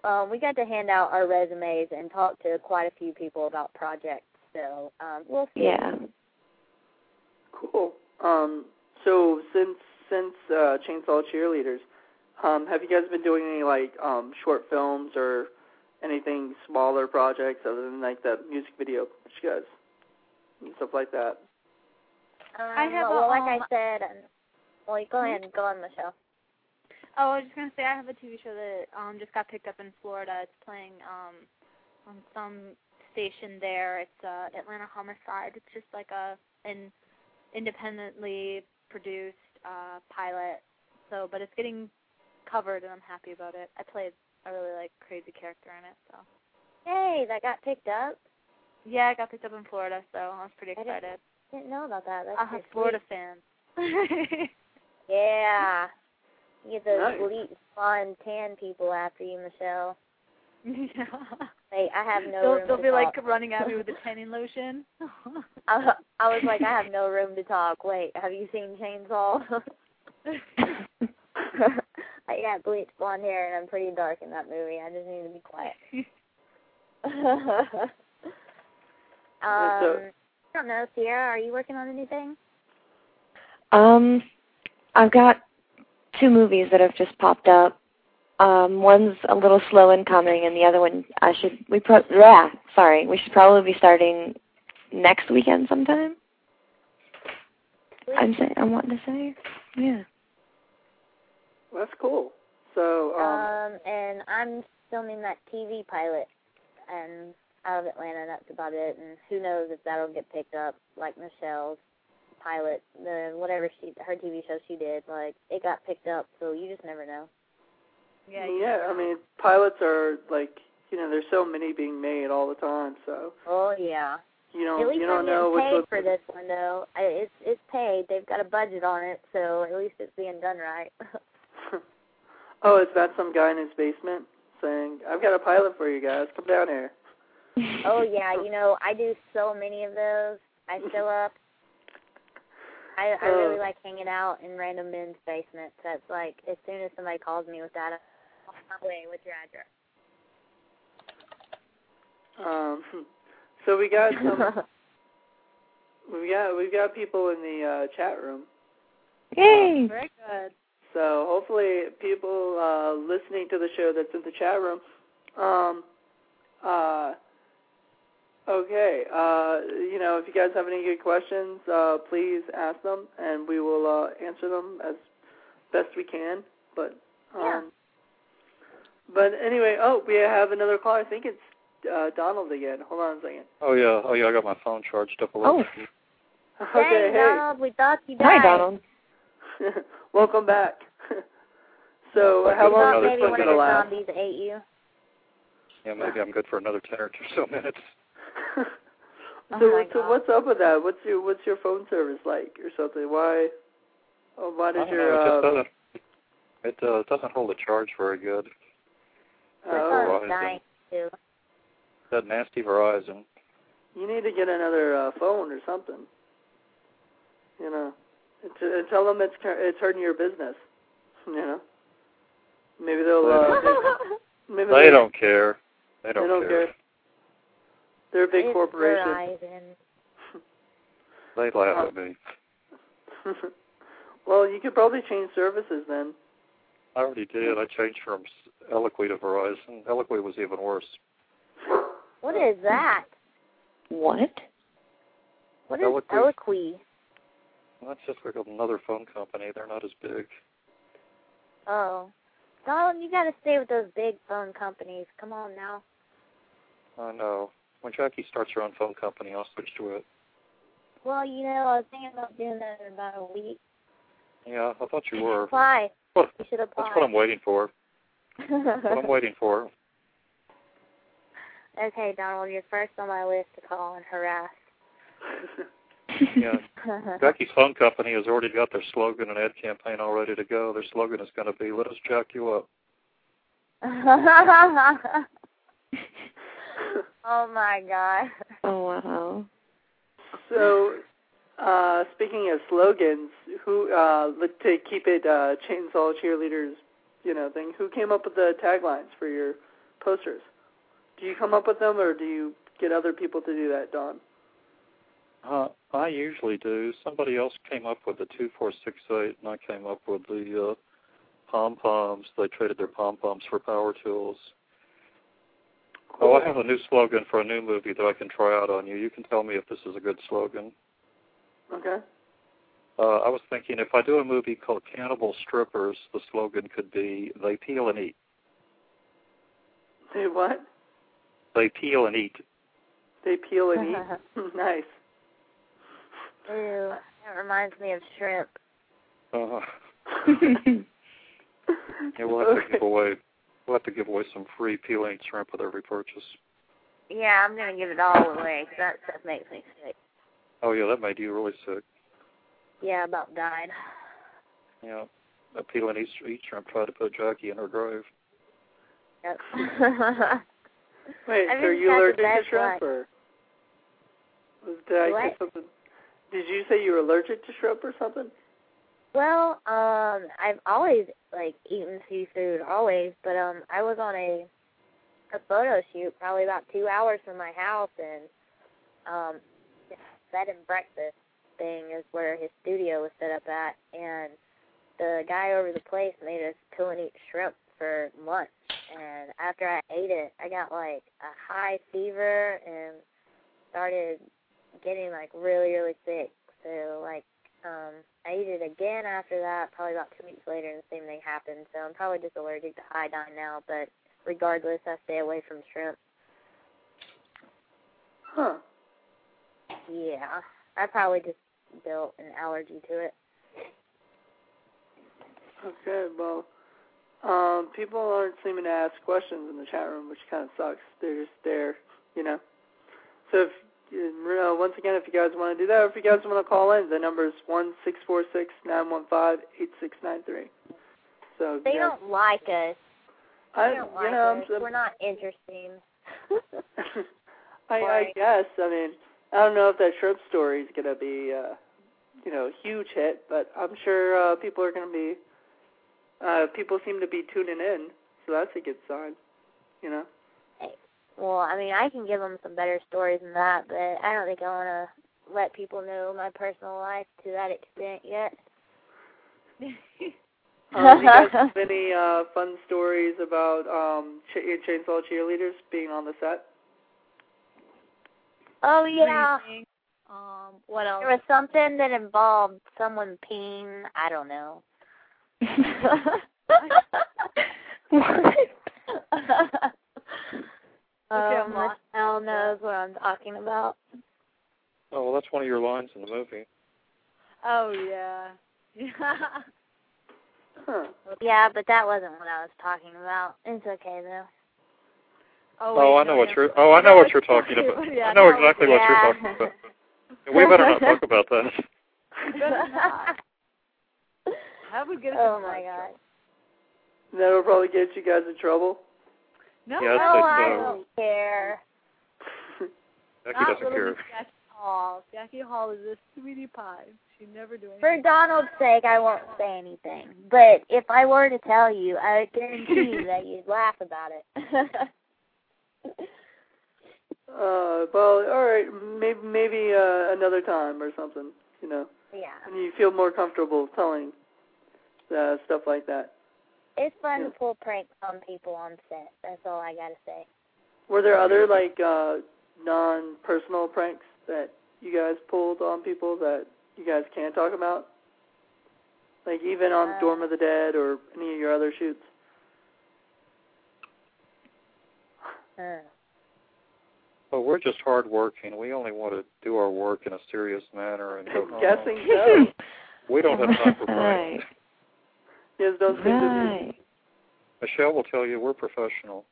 um, we got to hand out our resumes and talk to quite a few people about projects. So um, we'll see. Yeah. cool. Um, so since since uh, Chainsaw Cheerleaders, um, have you guys been doing any like um, short films or anything smaller projects other than like that music video that you guys and stuff like that? Um, I have well, a, like I um, said. Um, well, go ahead and go on, Michelle. Oh, I was just gonna say I have a TV show that um just got picked up in Florida. It's playing um on some station there. It's uh Atlanta Homicide. It's just like a an independently produced uh pilot. So but it's getting covered and I'm happy about it. I played a really like crazy character in it, so Hey, that got picked up. yeah, I got picked up in Florida, so I was pretty excited. I didn't- excited. Didn't know about that. That's I have pretty Florida sweet. fans. Yeah. You get those Nice. elite, fun, tan people after you, Michelle. yeah. Hey, I have no they'll room they'll to be talk. like running at me with the tanning lotion. I, I was like, I have no room to talk. Wait, have you seen Chainsaw? I got bleached blonde hair and I'm pretty dark in that movie. I just need to be quiet. um, so- I don't know, Sierra, are you working on anything? Um, I've got two movies that have just popped up. Um, one's a little slow in coming, and the other one I should we pro yeah sorry we should probably be starting next weekend sometime. I'm saying I'm wanting to say yeah. Well, that's cool. So um, Um, and I'm filming that TV pilot, and out of Atlanta. and That's about it. And who knows if that'll get picked up, like Michelle's pilot, the whatever she her TV show she did. Like it got picked up, so you just never know. yeah, you yeah, never I mean, pilots are like you know, there's so many being made all the time, so Oh yeah. you don't At least you I'm don't know getting what's paid for this one though. I, it's it's paid. They've got a budget on it, so at least it's being done right. oh, is that some guy in his basement saying, "I've got a pilot for you guys. Come down here." oh yeah, you know I do so many of those. I show up. I I really Oh. like hanging out in random men's basements. That's like as soon as somebody calls me with that, I'm on my way. What's your address? Um, so we got some. we got we've got people in the uh, chat room. Yay! Very good. So hopefully, people uh, listening to the show that's in the chat room. Um, uh, okay, uh, you know, if you guys have any good questions, uh, please ask them, and we will uh, answer them as best we can. But um, Yeah. But anyway, oh, we have another caller. I think it's uh, Donald again. Hold on a second. Oh yeah, oh yeah, I got my phone charged up a little. Oh. bit. Okay, Dang, hey. Donald, we thought you died. Hi Donald. Welcome back. so, Well, how long thought is this maybe one one going to the last? zombies ate you. Yeah, maybe I'm good for another ten or so minutes. so, Oh so God. what's up with that? What's your what's your phone service like or something? Why? Oh, why did does don't your know, it uh, doesn't. It uh, doesn't hold a charge very good. My oh, Verizon. phone's dying too. That nasty Verizon. you need to get another uh, phone or something. You know, and, t- tell them it's it's hurting your business. You know, maybe they'll uh, maybe They don't care. They don't, they don't care. They're a big it's corporation. Verizon. They laugh at me. well, you could probably change services then. I already did. I changed from Eloquy to Verizon. Eloquy was even worse. What is that? What? What is Eloquy. Eloquy? That's just like another phone company. They're not as big. Oh. Donald, you gotta stay with those big phone companies. Come on now. I know. When Jackie starts her own phone company, I'll switch to it. Well, you know, I was thinking about doing that in about a week. Yeah, I thought you were. Apply. Well, You should apply. that's what I'm waiting for. What I'm waiting for. okay, Donald, you're first on my list to call and harass. Yeah. Jackie's phone company has already got their slogan and ad campaign all ready to go. Their slogan is going to be "Let us jack you up." oh my god. Oh wow. so, uh, speaking of slogans, who uh, look to keep it uh, chainsaw cheerleaders, you know, thing? Who came up with the taglines for your posters? Do you come up with them, or do you get other people to do that, Don? Uh, I usually do. Somebody else came up with the two four six eight, and I came up with the uh, pom poms. They traded their pom poms for power tools. Oh, I have a new slogan for a new movie that I can try out on you. You can tell me if this is a good slogan. Okay. Uh, I was thinking if I do a movie called Cannibal Strippers, the slogan could be "They peel and eat." They what? They peel and eat. They peel and eat. nice. Ew, that reminds me of shrimp. Uh, yeah, we'll have to give away. We'll have to give away some free peel and shrimp with every purchase. Yeah, I'm gonna give it all away 'cause that stuff makes me sick. Oh yeah, that made you really sick. Yeah, about died. Yeah, that peel and eat, eat shrimp tried to put Jackie in her grave. Yep. Wait, I've so are you sad allergic to to shrimp, one. or was, did I What? get something? Did you say you were allergic to shrimp or something? Well, um, I've always like eaten seafood, always, but um, I was on a a photo shoot probably about two hours from my house, and um, bed and breakfast thing is where his studio was set up at, and the guy over the place made us peel and eat shrimp for lunch, and after I ate it, I got like a high fever and started getting like really really sick. So like um, I ate it again after that, probably about two weeks later, and the same thing happened. So I'm probably just allergic to iodine now, but regardless, I stay away from shrimp. Huh. Yeah, I probably just built an allergy to it. Okay. Well, um, people aren't seeming to ask questions in the chat room, which kind of sucks. They're just there, you know. So if uh, once again, if you guys want to do that, or if you guys want to call in, the number is one six four six nine one five eight six nine three. So They yeah, don't like us. I, They don't you like know, us. I'm, We're not interesting. I, I guess. I mean, I don't know if that shrimp story is gonna be, uh, you know, a huge hit, but I'm sure uh, people are gonna be. Uh, people seem to be tuning in, so that's a good sign. You know. Well, I mean, I can give them some better stories than that, but I don't think I want to let people know my personal life to that extent yet. Um, do you guys have any uh, fun stories about um, ch- chainsaw cheerleaders being on the set? oh yeah, Breathing. Um, what else? there was something that involved someone peeing. I don't know. what? Okay, um, I'm knows what I'm talking about. Oh well, that's one of your lines in the movie. Oh yeah. Yeah. Huh. Yeah, but that wasn't what I was talking about. It's okay though. Oh, Oh, I know what you're. Oh, I know what you're talking about. yeah, I know no, exactly what you're talking about. We better not talk about that. You better not. How we get oh my god. That'll probably get you guys in trouble. No, Yeah, I'd No, say I so. don't care. Jackie not doesn't care. Jackie Hall. Jackie Hall is a sweetie pie. She never do anything. For Donald's sake, I won't say anything. But if I were to tell you, I would guarantee you that you'd laugh about it. Uh, well, all right, maybe maybe uh, another time or something. You know. Yeah. When you feel more comfortable telling uh, stuff like that. It's fun Yeah. to pull pranks on people on set. That's all I gotta say. Were there other like uh non-personal pranks that you guys pulled on people that you guys can't talk about? Like even on Uh, Dorm of the Dead or any of your other shoots? Uh, Well, we're just hardworking. We only want to do our work in a serious manner and go I'm home. guessing so. We don't have time for Right. pranks. Yes, don't seem Right. Michelle will tell you we're professional.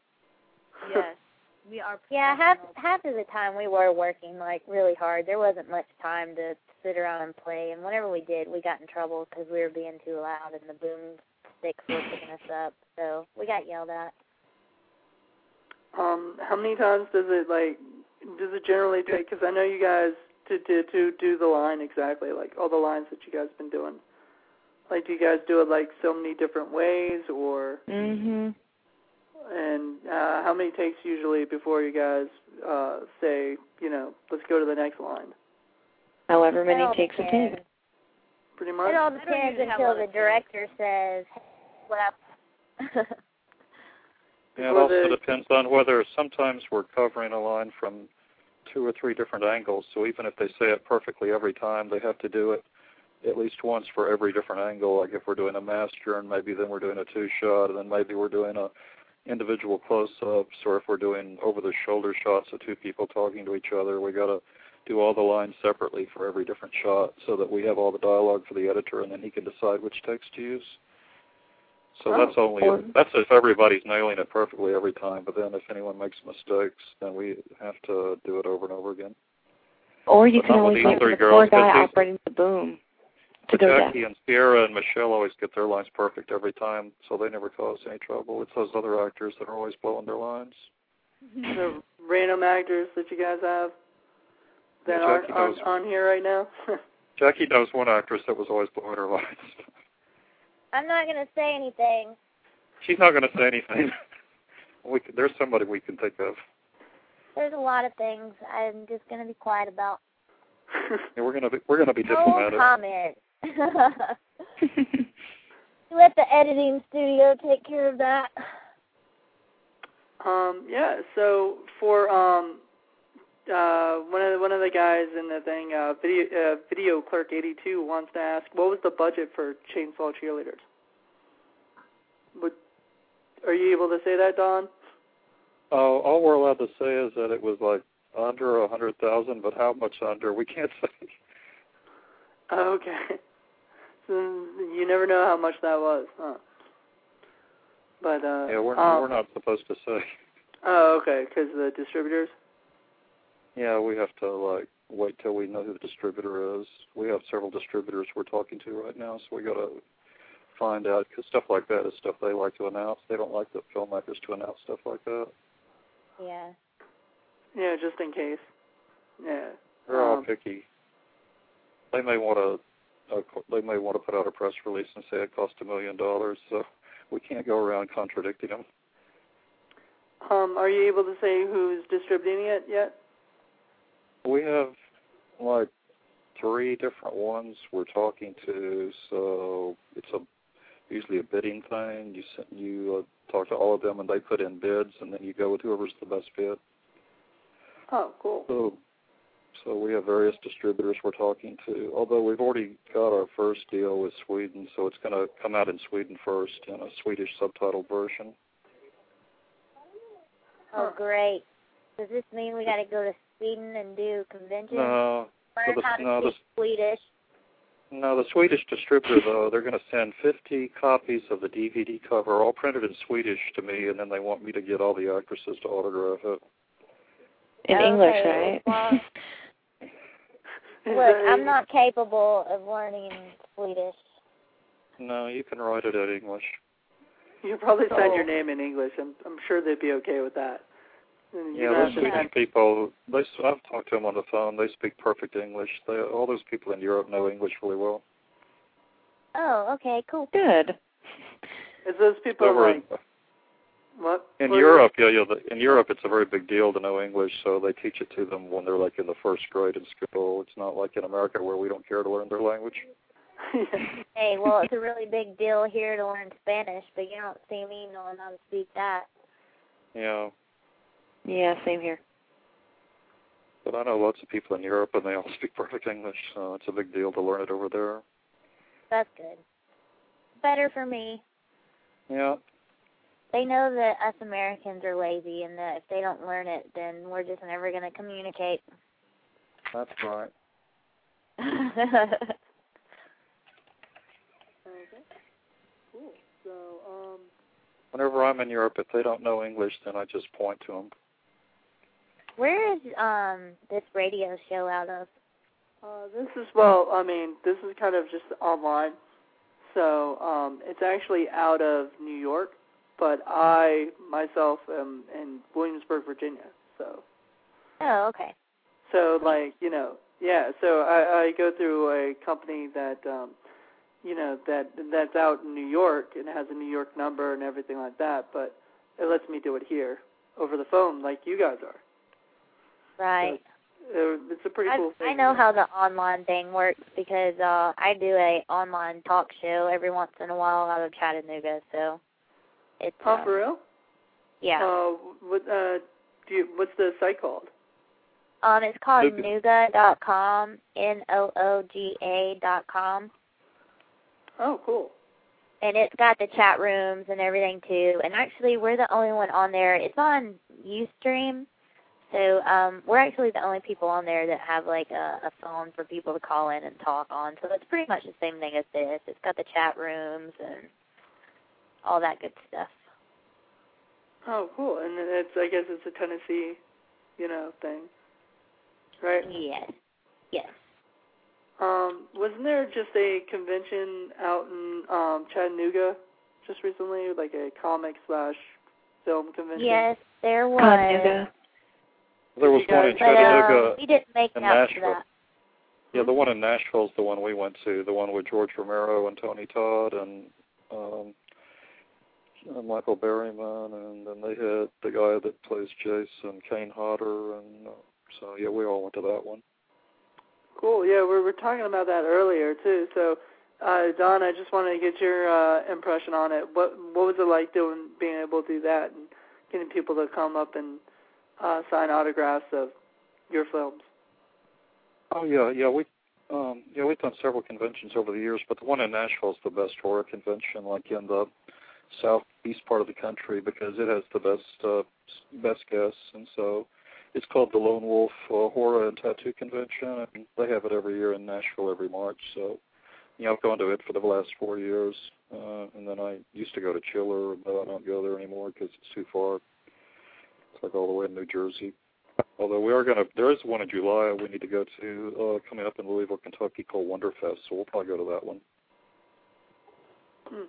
Yes, we are. yeah, half half of the time we were working like really hard. There wasn't much time to sit around and play, and whenever we did, we got in trouble because we were being too loud and the boom sticks were picking us up. So we got yelled at. Um, how many times does it like? Does it generally take? Because I know you guys to to to do the line exactly like all the lines that you guys have been doing. Like, do you guys do it like so many different ways, or Mhm. and uh, how many takes usually before you guys uh, say, you know, let's go to the next line? However many all takes it depends. takes. Pretty much. It all depends usually have a until the of takes. director says, "Slap." Yeah, it also depends on whether sometimes we're covering a line from two or three different angles. So even if they say it perfectly every time, they have to do it at least once for every different angle. Like if we're doing a master, and maybe then we're doing a two shot, and then maybe we're doing a individual close-ups, or if we're doing over-the-shoulder shots of two people talking to each other, we got to do all the lines separately for every different shot, so that we have all the dialogue for the editor, and then he can decide which text to use. So Oh, that's only or- that's if everybody's nailing it perfectly every time. But then if anyone makes mistakes, then we have to do it over and over again. Or you But can always the wait for the girls, guy operating the boom to But go down. Jackie and Sierra and Michelle always get their lines perfect every time, so they never cause any trouble. It's those other actors that are always blowing their lines. Mm-hmm. the random actors that you guys have that Yeah, aren't Jackie on, knows. on here right now. Jackie knows one actress that was always blowing her lines. I'm not gonna say anything. She's not going to say anything. we can, there's somebody we can think of. There's a lot of things I'm just gonna be quiet about. Yeah, we're going to be we're going to be No diplomatic. comment. Let the editing studio take care of that. Um, yeah. So for um, uh, one of the, one of the guys in the thing, uh, video uh, video clerk eighty two wants to ask, what was the budget for Chainsaw Cheerleaders? Would are you able to say that, Don? Oh, all we're allowed to say is that it was like under a hundred thousand, but how much under we can't say. Okay. So you never know how much that was, huh? But uh, Yeah, we're um, we're not supposed to say. Oh, okay, because the distributors. Yeah, we have to like wait till we know who the distributor is. We have several distributors we're talking to right now, so we got to find out because stuff like that is stuff they like to announce. They don't like the filmmakers to announce stuff like that. Yeah. Yeah, just in case. Yeah. They're all Um, picky. They may want to. Uh, they may want to put out a press release and say it cost a million dollars, so we can't go around contradicting them. Um, are you able to say who's distributing it yet? We have like three different ones we're talking to, so it's a usually a bidding thing. You send, you uh, talk to all of them, and they put in bids, and then you go with whoever's the best bid. Oh, cool. So, so we have various distributors we're talking to. Although we've already got our first deal with Sweden, so it's going to come out in Sweden first in a Swedish subtitled version. Oh, great. Does this mean we got to go to Sweden and do conventions? No, Learn the- how to no, the- Swedish. No, the Swedish distributor though, they're going to send 50 copies of the DVD cover, all printed in Swedish, to me, and then they want me to get all the actresses to autograph it. In Okay, English, right? well- Is Look, I'm not capable of learning Swedish. No, you can write it in English. You probably sign Oh. your name in English. I'm I'm sure they'd be okay with that. Mm, you Yeah, don't those have to Swedish send- people, they, s- I've talked to them on the phone. They speak perfect English. They, all those people in Europe know English really well. Oh, okay, cool. Good. Is those people Over like in, What? In what Europe, yeah, yeah. The, in Europe, it's a very big deal to know English, so they teach it to them when they're like in the first grade in school. It's not like in America where we don't care to learn their language. hey, well, it's a really big deal here to learn Spanish, but you don't see me knowing how to speak that. Yeah. Yeah, same here. But I know lots of people in Europe, and they all speak perfect English, so it's a big deal to learn it over there. That's good. Better for me. Yeah. They know that us Americans are lazy, and that if they don't learn it, then we're just never going to communicate. That's right. Okay. Cool. So, um, Whenever I'm in Europe, if they don't know English, then I just point to them. Where is um this radio show out of? uh, this is well, I mean, this is kind of just online. So, um, it's actually out of New York, but I myself am in Williamsburg, Virginia. So, Oh, okay. so like you know, yeah. So I, I go through a company that, um, you know, that that's out in New York and has a New York number and everything like that. But it lets me do it here over the phone, like you guys are. Right. Uh, it's a pretty I, cool thing. I know how the online thing works because uh I do a online talk show every once in a while out of Chattanooga, so it's Oh, uh, for real? yeah. Uh, what uh, do you? What's the site called? Um, it's called Nooga. Nooga dot com, N O O G A dot com, Oh, cool. and it's got the chat rooms and everything too. And actually, we're the only one on there. It's on UStream, so um, we're actually the only people on there that have like a, a phone for people to call in and talk on. So it's pretty much the same thing as this. It's got the chat rooms and all that good stuff. Oh, cool. And then it's I guess it's a Tennessee, you know, thing, right? Yes, yes. Um, wasn't there just a convention out in um Chattanooga just recently, like a comic slash film convention? Yes, there was. Chattanooga. There was You one in guys- But um, Chattanooga. we didn't make it and out to Nashville. that. Yeah, the one in Nashville is the one we went to. The one with George Romero and Tony Todd and um uh, Michael Berryman, and then they had the guy that plays Jason, Kane Hodder, and uh, so yeah, we all went to that one. Cool. Yeah, we were talking about that earlier too. So, uh, Don, I just wanted to get your uh, impression on it. What what was it like doing being able to do that and getting people to come up and uh, sign autographs of your films? Oh yeah, yeah, we um yeah, we've done several conventions over the years, but the one in Nashville is the best horror convention, like in the southeast part of the country, because it has the best uh best guests, and so it's called the Lone Wolf uh, Horror and Tattoo Convention, and they have it every year in Nashville every March. So, you know, I've gone to it for the last four years, uh, and then I used to go to Chiller, but I don't go there anymore because it's too far. It's like all the way in New Jersey. Although we are gonna, there is one in July we need to go to uh, coming up in Louisville, Kentucky called Wonderfest, so we'll probably go to that one. Hmm.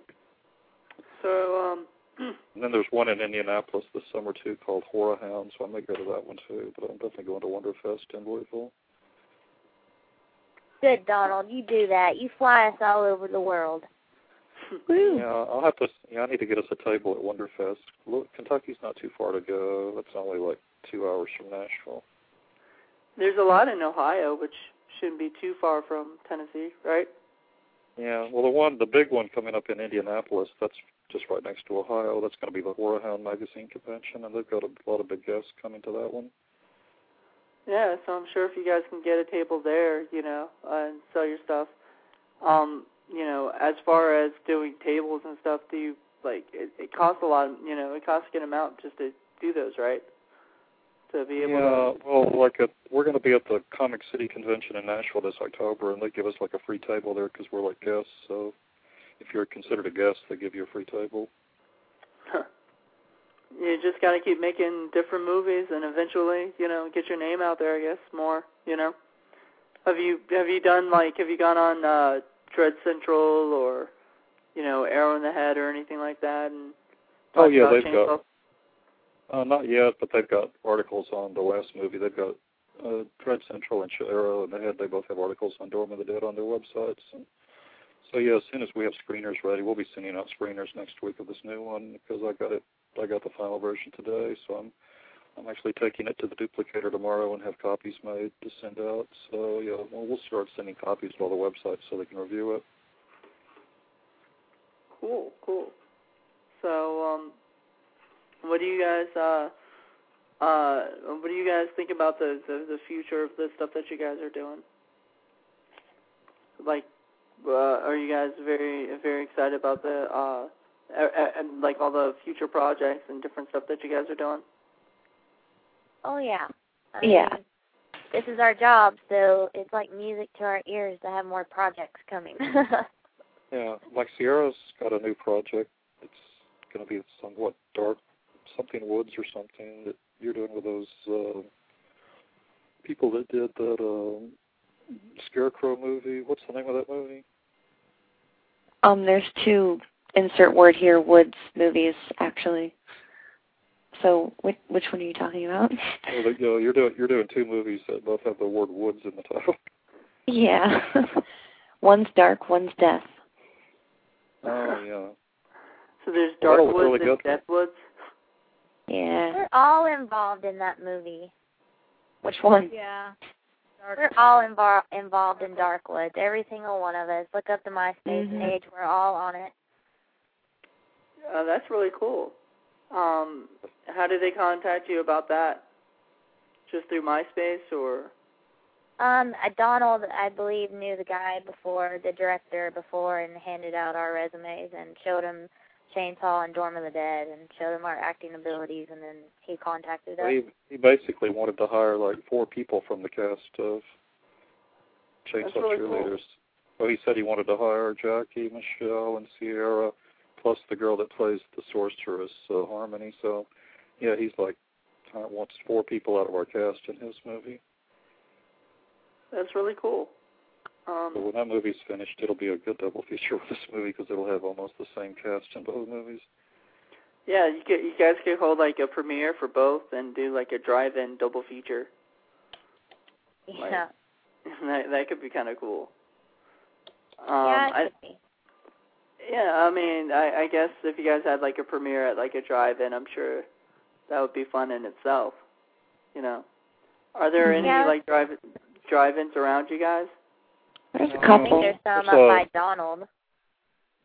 So, um, And then there's one in Indianapolis this summer too called Horror Hound, so I may go to that one too. But I'm definitely going to Wonderfest in Louisville. Good, Donald. You do that. You fly us all over the world. Woo. Yeah, I'll have to. Yeah, I need to get us a table at Wonderfest. Look, Kentucky's not too far to go. That's only like two hours from Nashville. there's a lot in Ohio, which shouldn't be too far from Tennessee, right? Yeah, well, the one, the big one coming up in Indianapolis, that's just right next to Ohio. That's going to be the Horror Hound Magazine convention, and they've got a lot of big guests coming to that one. Yeah, so I'm sure if you guys can get a table there, you know, uh, and sell your stuff. Um, you know, as far as doing tables and stuff, do you like it, it costs a lot, you know, it costs a good amount just to do those, right? To be able yeah, to well, like at, we're going to be at the Comic City convention in Nashville this October, and they give us like a free table there because we're like guests. So if you're considered a guest, they give you a free table. you just got to keep making different movies and eventually, you know, get your name out there, I guess, more, you know. Have you have you done like have you gone on uh Dread Central or you know, Arrow in the Head or anything like that and Oh, yeah, they've Chainsaw? got- Uh, not yet, but they've got articles on the last movie. They've got uh, Dread Central and Arrow in the Head. They both have articles on Dorm of the Dead on their websites. And So yeah, as soon as we have screeners ready, we'll be sending out screeners next week of this new one because I got it. I got the final version today, so I'm I'm actually taking it to the duplicator tomorrow and have copies made to send out. So yeah, well, we'll start sending copies to all the websites so they can review it. Cool, cool. So, um, what do you guys uh uh what do you guys think about the the, the future of the stuff that you guys are doing? Like, uh, are you guys very very excited about the uh and like all the future projects and different stuff that you guys are doing? Oh yeah. I Yeah. mean, this is our job, so it's like music to our ears to have more projects coming. Yeah, like Sierra's got a new project. It's going to be somewhat dark, something woods or something that you're doing with those uh, people that did that um, Scarecrow movie. What's the name of that movie? Um, there's two insert word here woods movies actually. So which which one are you talking about? Oh, the, you know, you're doing you're doing two movies that both have the word woods in the title. yeah. one's dark, one's death. Oh yeah. So there's Dark was Woods really and good. Death Woods. Yeah. We're all involved in that movie. Which one? Yeah. We're all invo- involved in Darkwoods. Every single one of us. Look up the MySpace Mhm. page. We're all on it. Uh, that's really cool. Um, how did they contact you about that? Just through MySpace or? Um, uh, Donald, I believe, knew the guy before, the director before, and handed out our resumes and showed him Chainsaw and Dorm of the Dead and showed him our acting abilities, and then he contacted us. He he basically wanted to hire like four people from the cast of Chainsaw That's really cool. Cheerleaders. Well, he said he wanted to hire Jackie, Michelle, and Sierra, plus the girl that plays the sorceress, uh, Harmony. So, yeah, he's like uh, wants four people out of our cast in his movie. That's really cool. So Um, when that movie's finished, it'll be a good double feature with this movie because it'll have almost the same cast in both movies. yeah, you could, you guys could hold like a premiere for both and do like a drive-in double feature. Yeah. that that could be kind of cool. Um, yeah, I, it could be. yeah, I mean, I, I guess if you guys had like a premiere at like a drive-in, I'm sure that would be fun in itself. You know, are there any Yeah. like drive drive-ins around you guys? There's a I I couple. think there's some There's up a- by Donald.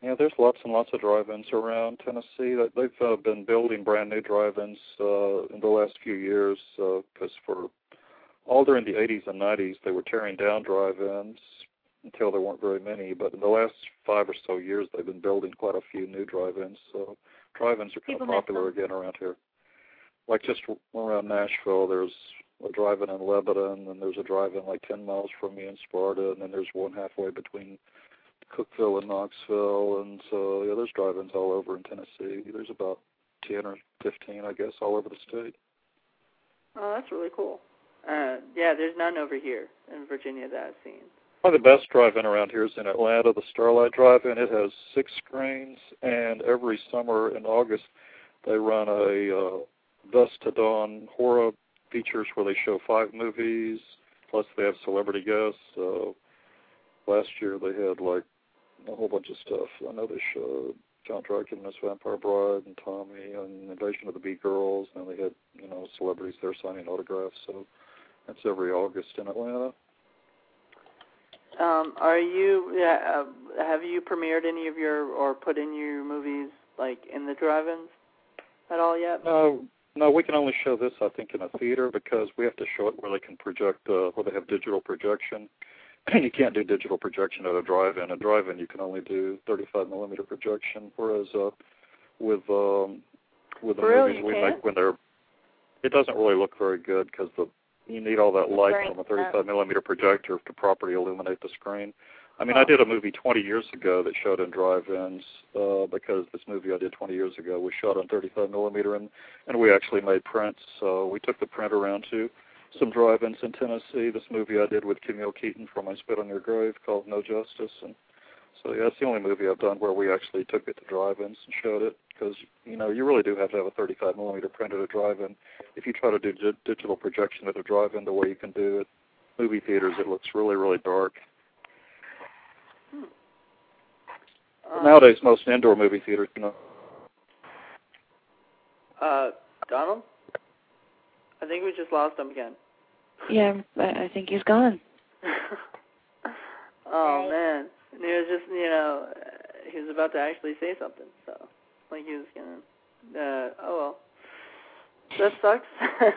Yeah, there's lots and lots of drive-ins around Tennessee. They've uh, been building brand new drive-ins uh, in the last few years because for all during the 80s and 90s they were tearing down drive-ins until there weren't very many. But in the last five or so years they've been building quite a few new drive-ins. So drive-ins are kind People of popular again around here. Like just around Nashville, there's a drive-in in Lebanon, and there's a drive-in like 10 miles from me in Sparta, and then there's one halfway between Cookeville and Knoxville, and so yeah, there's drive-ins all over in Tennessee. There's about 10 or 15, I guess, all over the state. Oh, that's really cool. Uh, yeah, there's none over here in Virginia that I've seen. One of the best drive-in around here is in Atlanta, the Starlight Drive-In. It has six screens, and every summer in August they run a uh, dusk to dawn horror features where they show five movies, plus they have celebrity guests. So last year they had like a whole bunch of stuff. I know they showed John Dracula and Miss Vampire Bride and Tommy and Invasion of the Bee Girls, and they had you know celebrities there signing autographs. So that's every August in Atlanta. Um, are you? Yeah, uh, have you premiered any of your or put in your movies like in the drive-ins at all yet? No, no, we can only show this, I think, in a theater because we have to show it where they can project, uh, where they have digital projection. And you can't do digital projection at a drive-in. A drive-in, you can only do 35 millimeter projection, whereas uh, with um, with the Really? movies we can't? make when they're, it doesn't really look very good because the you need all that light Right. from a 35 millimeter projector to properly illuminate the screen. I mean, I did a movie 20 years ago that showed in drive-ins uh, because this movie I did 20 years ago was shot on 35 millimeter, and and we actually made prints. So we took the print around to some drive-ins in Tennessee. This movie I did with Camille Keaton from I Spit on Your Grave called No Justice, and so yeah, it's the only movie I've done where we actually took it to drive-ins and showed it because you know you really do have to have a 35 millimeter print at a drive-in. If you try to do di- digital projection at a drive-in the way you can do it, movie theaters, it looks really really dark. Um, Nowadays, most indoor movie theaters, you know. Uh, Donald? I think we just lost him again. Yeah, I I think he's gone. oh Right. man, and he was just you know uh, he was about to actually say something, so like he was gonna. Uh, oh well, that sucks.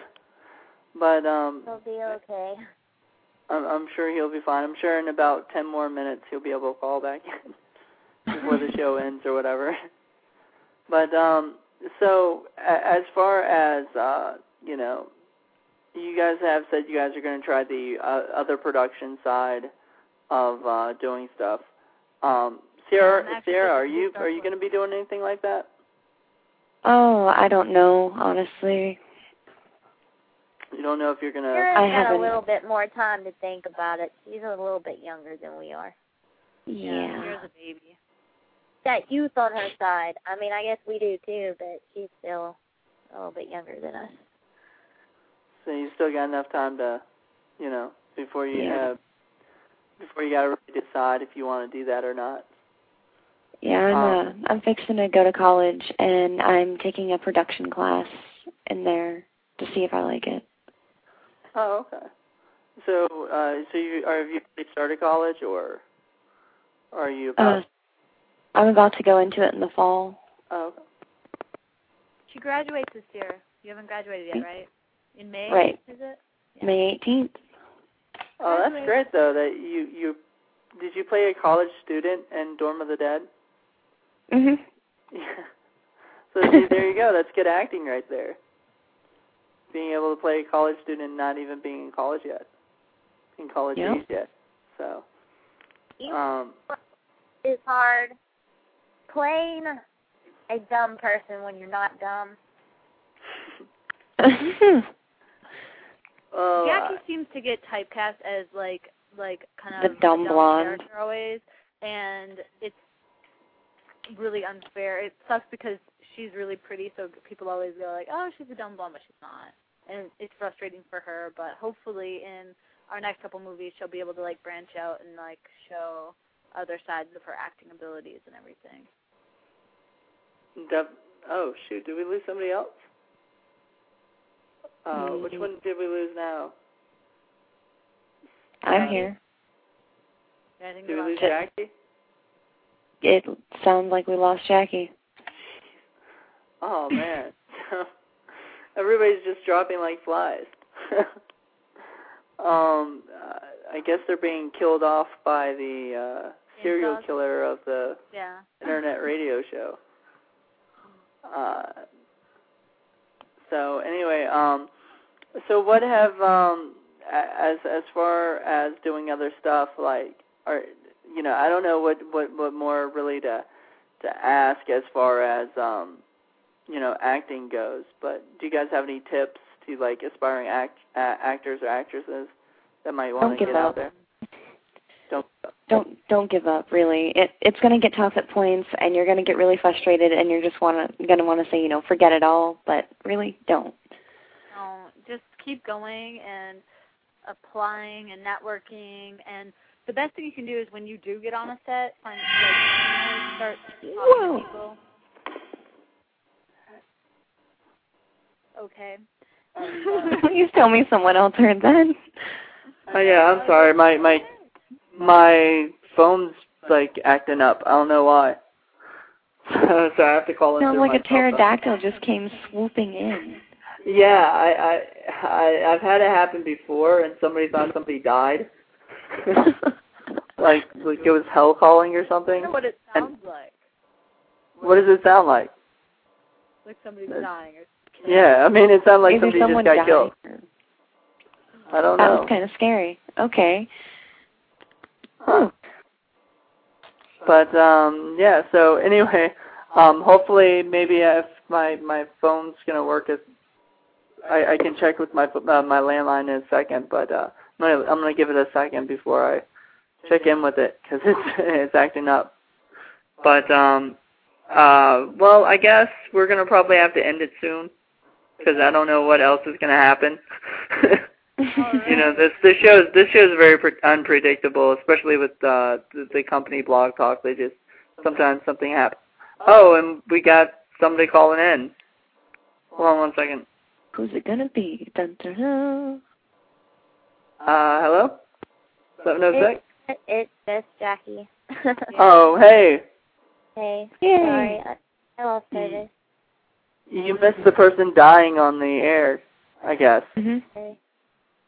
but um, It'll be okay. I'm, I'm sure he'll be fine. I'm sure in about ten more minutes he'll be able to call back in before the show ends or whatever. But um, so a- as far as uh, you know, you guys have said you guys are going to try the uh, other production side of uh, doing stuff. Um, Sierra, Yeah, I'm Sierra, are you are you going to be doing anything like that? Oh, I don't know, honestly. You don't know if you're going to. Sarah's I got a haven't- little bit more time to think about it. She's a little bit younger than we are. Yeah. Here's a baby. Got youth on her side. I mean, I guess we do too, but she's still a little bit younger than us. So you still got enough time to, you know, before you Yeah. have, before you got to really decide if you want to do that or not. Yeah, I'm Um, uh, I'm fixing to go to college and I'm taking a production class in there to see if I like it. Oh, okay. So, uh, so you are have you already started college or are you about? Uh, I'm about to go into it in the fall. oh, okay. She graduates this year. You haven't graduated yet, right? In May, Right. is it? Yeah. May 18th. Oh, that's great though. That you you did you play a college student in Dorm of the Dead? Mhm. Yeah. So see, there you go. That's good acting right there. Being able to play a college student, and not even being in college yet, in college Yeah. age yet. So, um, it's hard. Playing a dumb person when you're not dumb. well, Jackie uh, seems to get typecast as like like kind of The of dumb blonde. character always, and it's really unfair. It sucks because she's really pretty, so people always go like, "Oh, she's a dumb blonde," but she's not, and it's frustrating for her. But hopefully, in our next couple movies, she'll be able to like branch out and like show other sides of her acting abilities and everything. Def- oh shoot, did we lose somebody else? Uh, which one did we lose now? I'm here. Yeah, I think Did we lose on- Jackie? It sounds like we lost Jackie. Oh man, everybody's just dropping like flies. um, I guess they're being killed off by the uh, serial killer of the Yeah. internet radio show. Uh, so anyway, um, so what have um, as as far as doing other stuff like, or you know, I don't know what what what more really to to ask as far as um, you know, acting goes. But do you guys have any tips to like aspiring act uh, actors or actresses that might want to give get out there? Don't. Don't don't give up. Really, it it's going to get tough at points, and you're going to get really frustrated, and you're just wanna going to want to say, you know, forget it all. But really, don't. No, just keep going and applying and networking and the best thing you can do is when you do get on a set, find like start talking Whoa. to people. Okay. Please tell me someone else heard that. Oh yeah, I'm sorry. My my my phone's like acting up. I don't know why. so I have to call in. Sounds like my a cell phone. pterodactyl just came swooping in. Yeah, I I I I've had it happen before, and somebody thought somebody died. like like it was hell calling or I something. wonder what it And- sounds like. What does it sound like? Like somebody's Uh, dying or Yeah, I mean it sounded like Maybe somebody someone just got killed. I don't know. That was kind of scary. Okay. Huh. But um yeah, so anyway, um hopefully maybe if my my phone's going to work as I I can check with my uh, my landline in a second, but uh I'm going to I'm going to give it a second before I check in with it cuz it's it's acting up. But um uh well, I guess we're going to probably have to end it soon cuz I don't know what else is going to happen. you know this this show is this show is very pre- unpredictable, especially with uh, the, the company Blog Talk. They just sometimes something happens. Oh, and we got somebody calling in. Hold on one second. Who's it gonna be? Dun, dun, dun. Uh, hello? 706? It, it's just Jackie. Oh, hey. hey. Yay. Sorry, I, I lost service. You missed the person dying on the air, I guess. Mhm.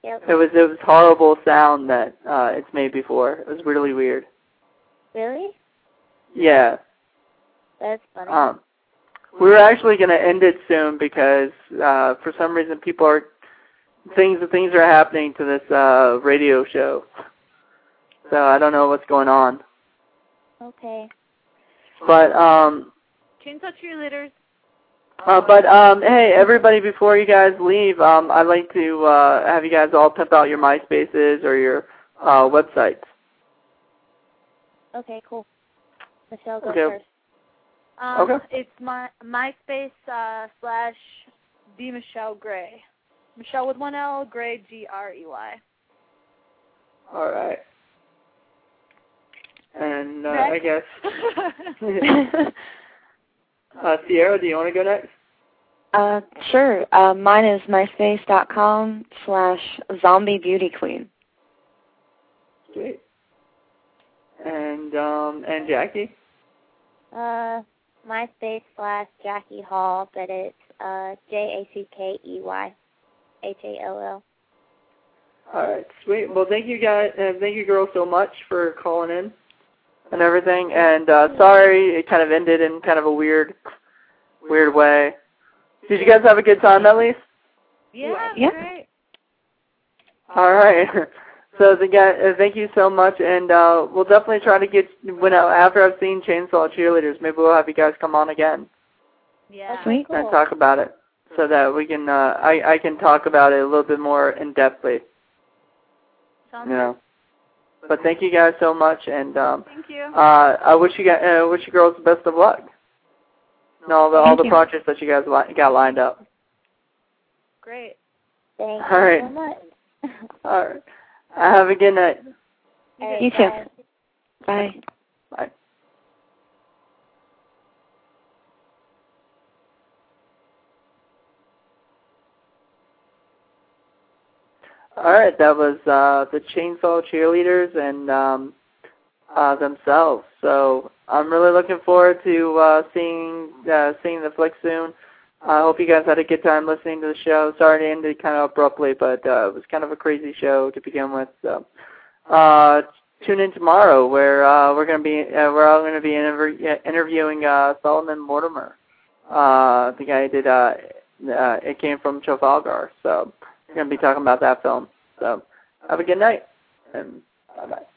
Yep. It was it was horrible sound that uh it's made before. It was really weird. Really? Yeah. That's funny. Um we were actually gonna end it soon because uh for some reason people are things things are happening to this uh radio show. So I don't know what's going on. okay. But um Chainsaw cheerleaders. Uh, but um, hey, everybody! Before you guys leave, um, I'd like to uh, have you guys all pimp out your MySpaces or your uh, websites. Okay, cool. Michelle, go Okay. first. Um, Okay. It's my MySpace uh, slash the Michelle Gray. Michelle with one L, Gray G R E Y. All right. And uh, I guess uh, Sierra, do you want to go next? uh, sure. Uh, mine is myspace.com slash zombie beauty queen. Sweet. And um, and Jackie. Uh, MySpace slash Jackie Hall, but it's uh J A C K E Y H A L L. All right, sweet. Well, thank you guys, uh, thank you girls so much for calling in and everything. And uh, sorry, it kind of ended in kind of a weird, weird way. Did you guys have a good time at least? yeah, Yeah. great. All right. So the guy, uh, thank you so much, and uh, we'll definitely try to get when uh, after I've seen Chainsaw Cheerleaders, maybe we'll have you guys come on again Yeah. Sweet. and talk about it, so that we can uh, I I can talk about it a little bit more in depthly, Sounds you know. But thank you guys so much, and um. Thank you. uh, I wish you guys, uh, wish you girls the best of luck. And all the all the you. projects that you guys li- got lined up. Great. Thank All you right. so much. All right. Have a good night. All right, You too. bye. Bye. Bye. All right, that was uh, the Chainsaw Cheerleaders and um, uh, themselves. So I'm really looking forward to uh, seeing uh, seeing the flick soon. I hope you guys had a good time listening to the show. Sorry to end it kind of abruptly, but uh, it was kind of a crazy show to begin with. So uh, tune in tomorrow where uh, we're going to be uh, we're all going to be interview- interviewing uh, Solomon Mortimer. Uh, the guy who did uh, uh, it came from Trafalgar. So going to be talking about that film. So have a good night and bye bye.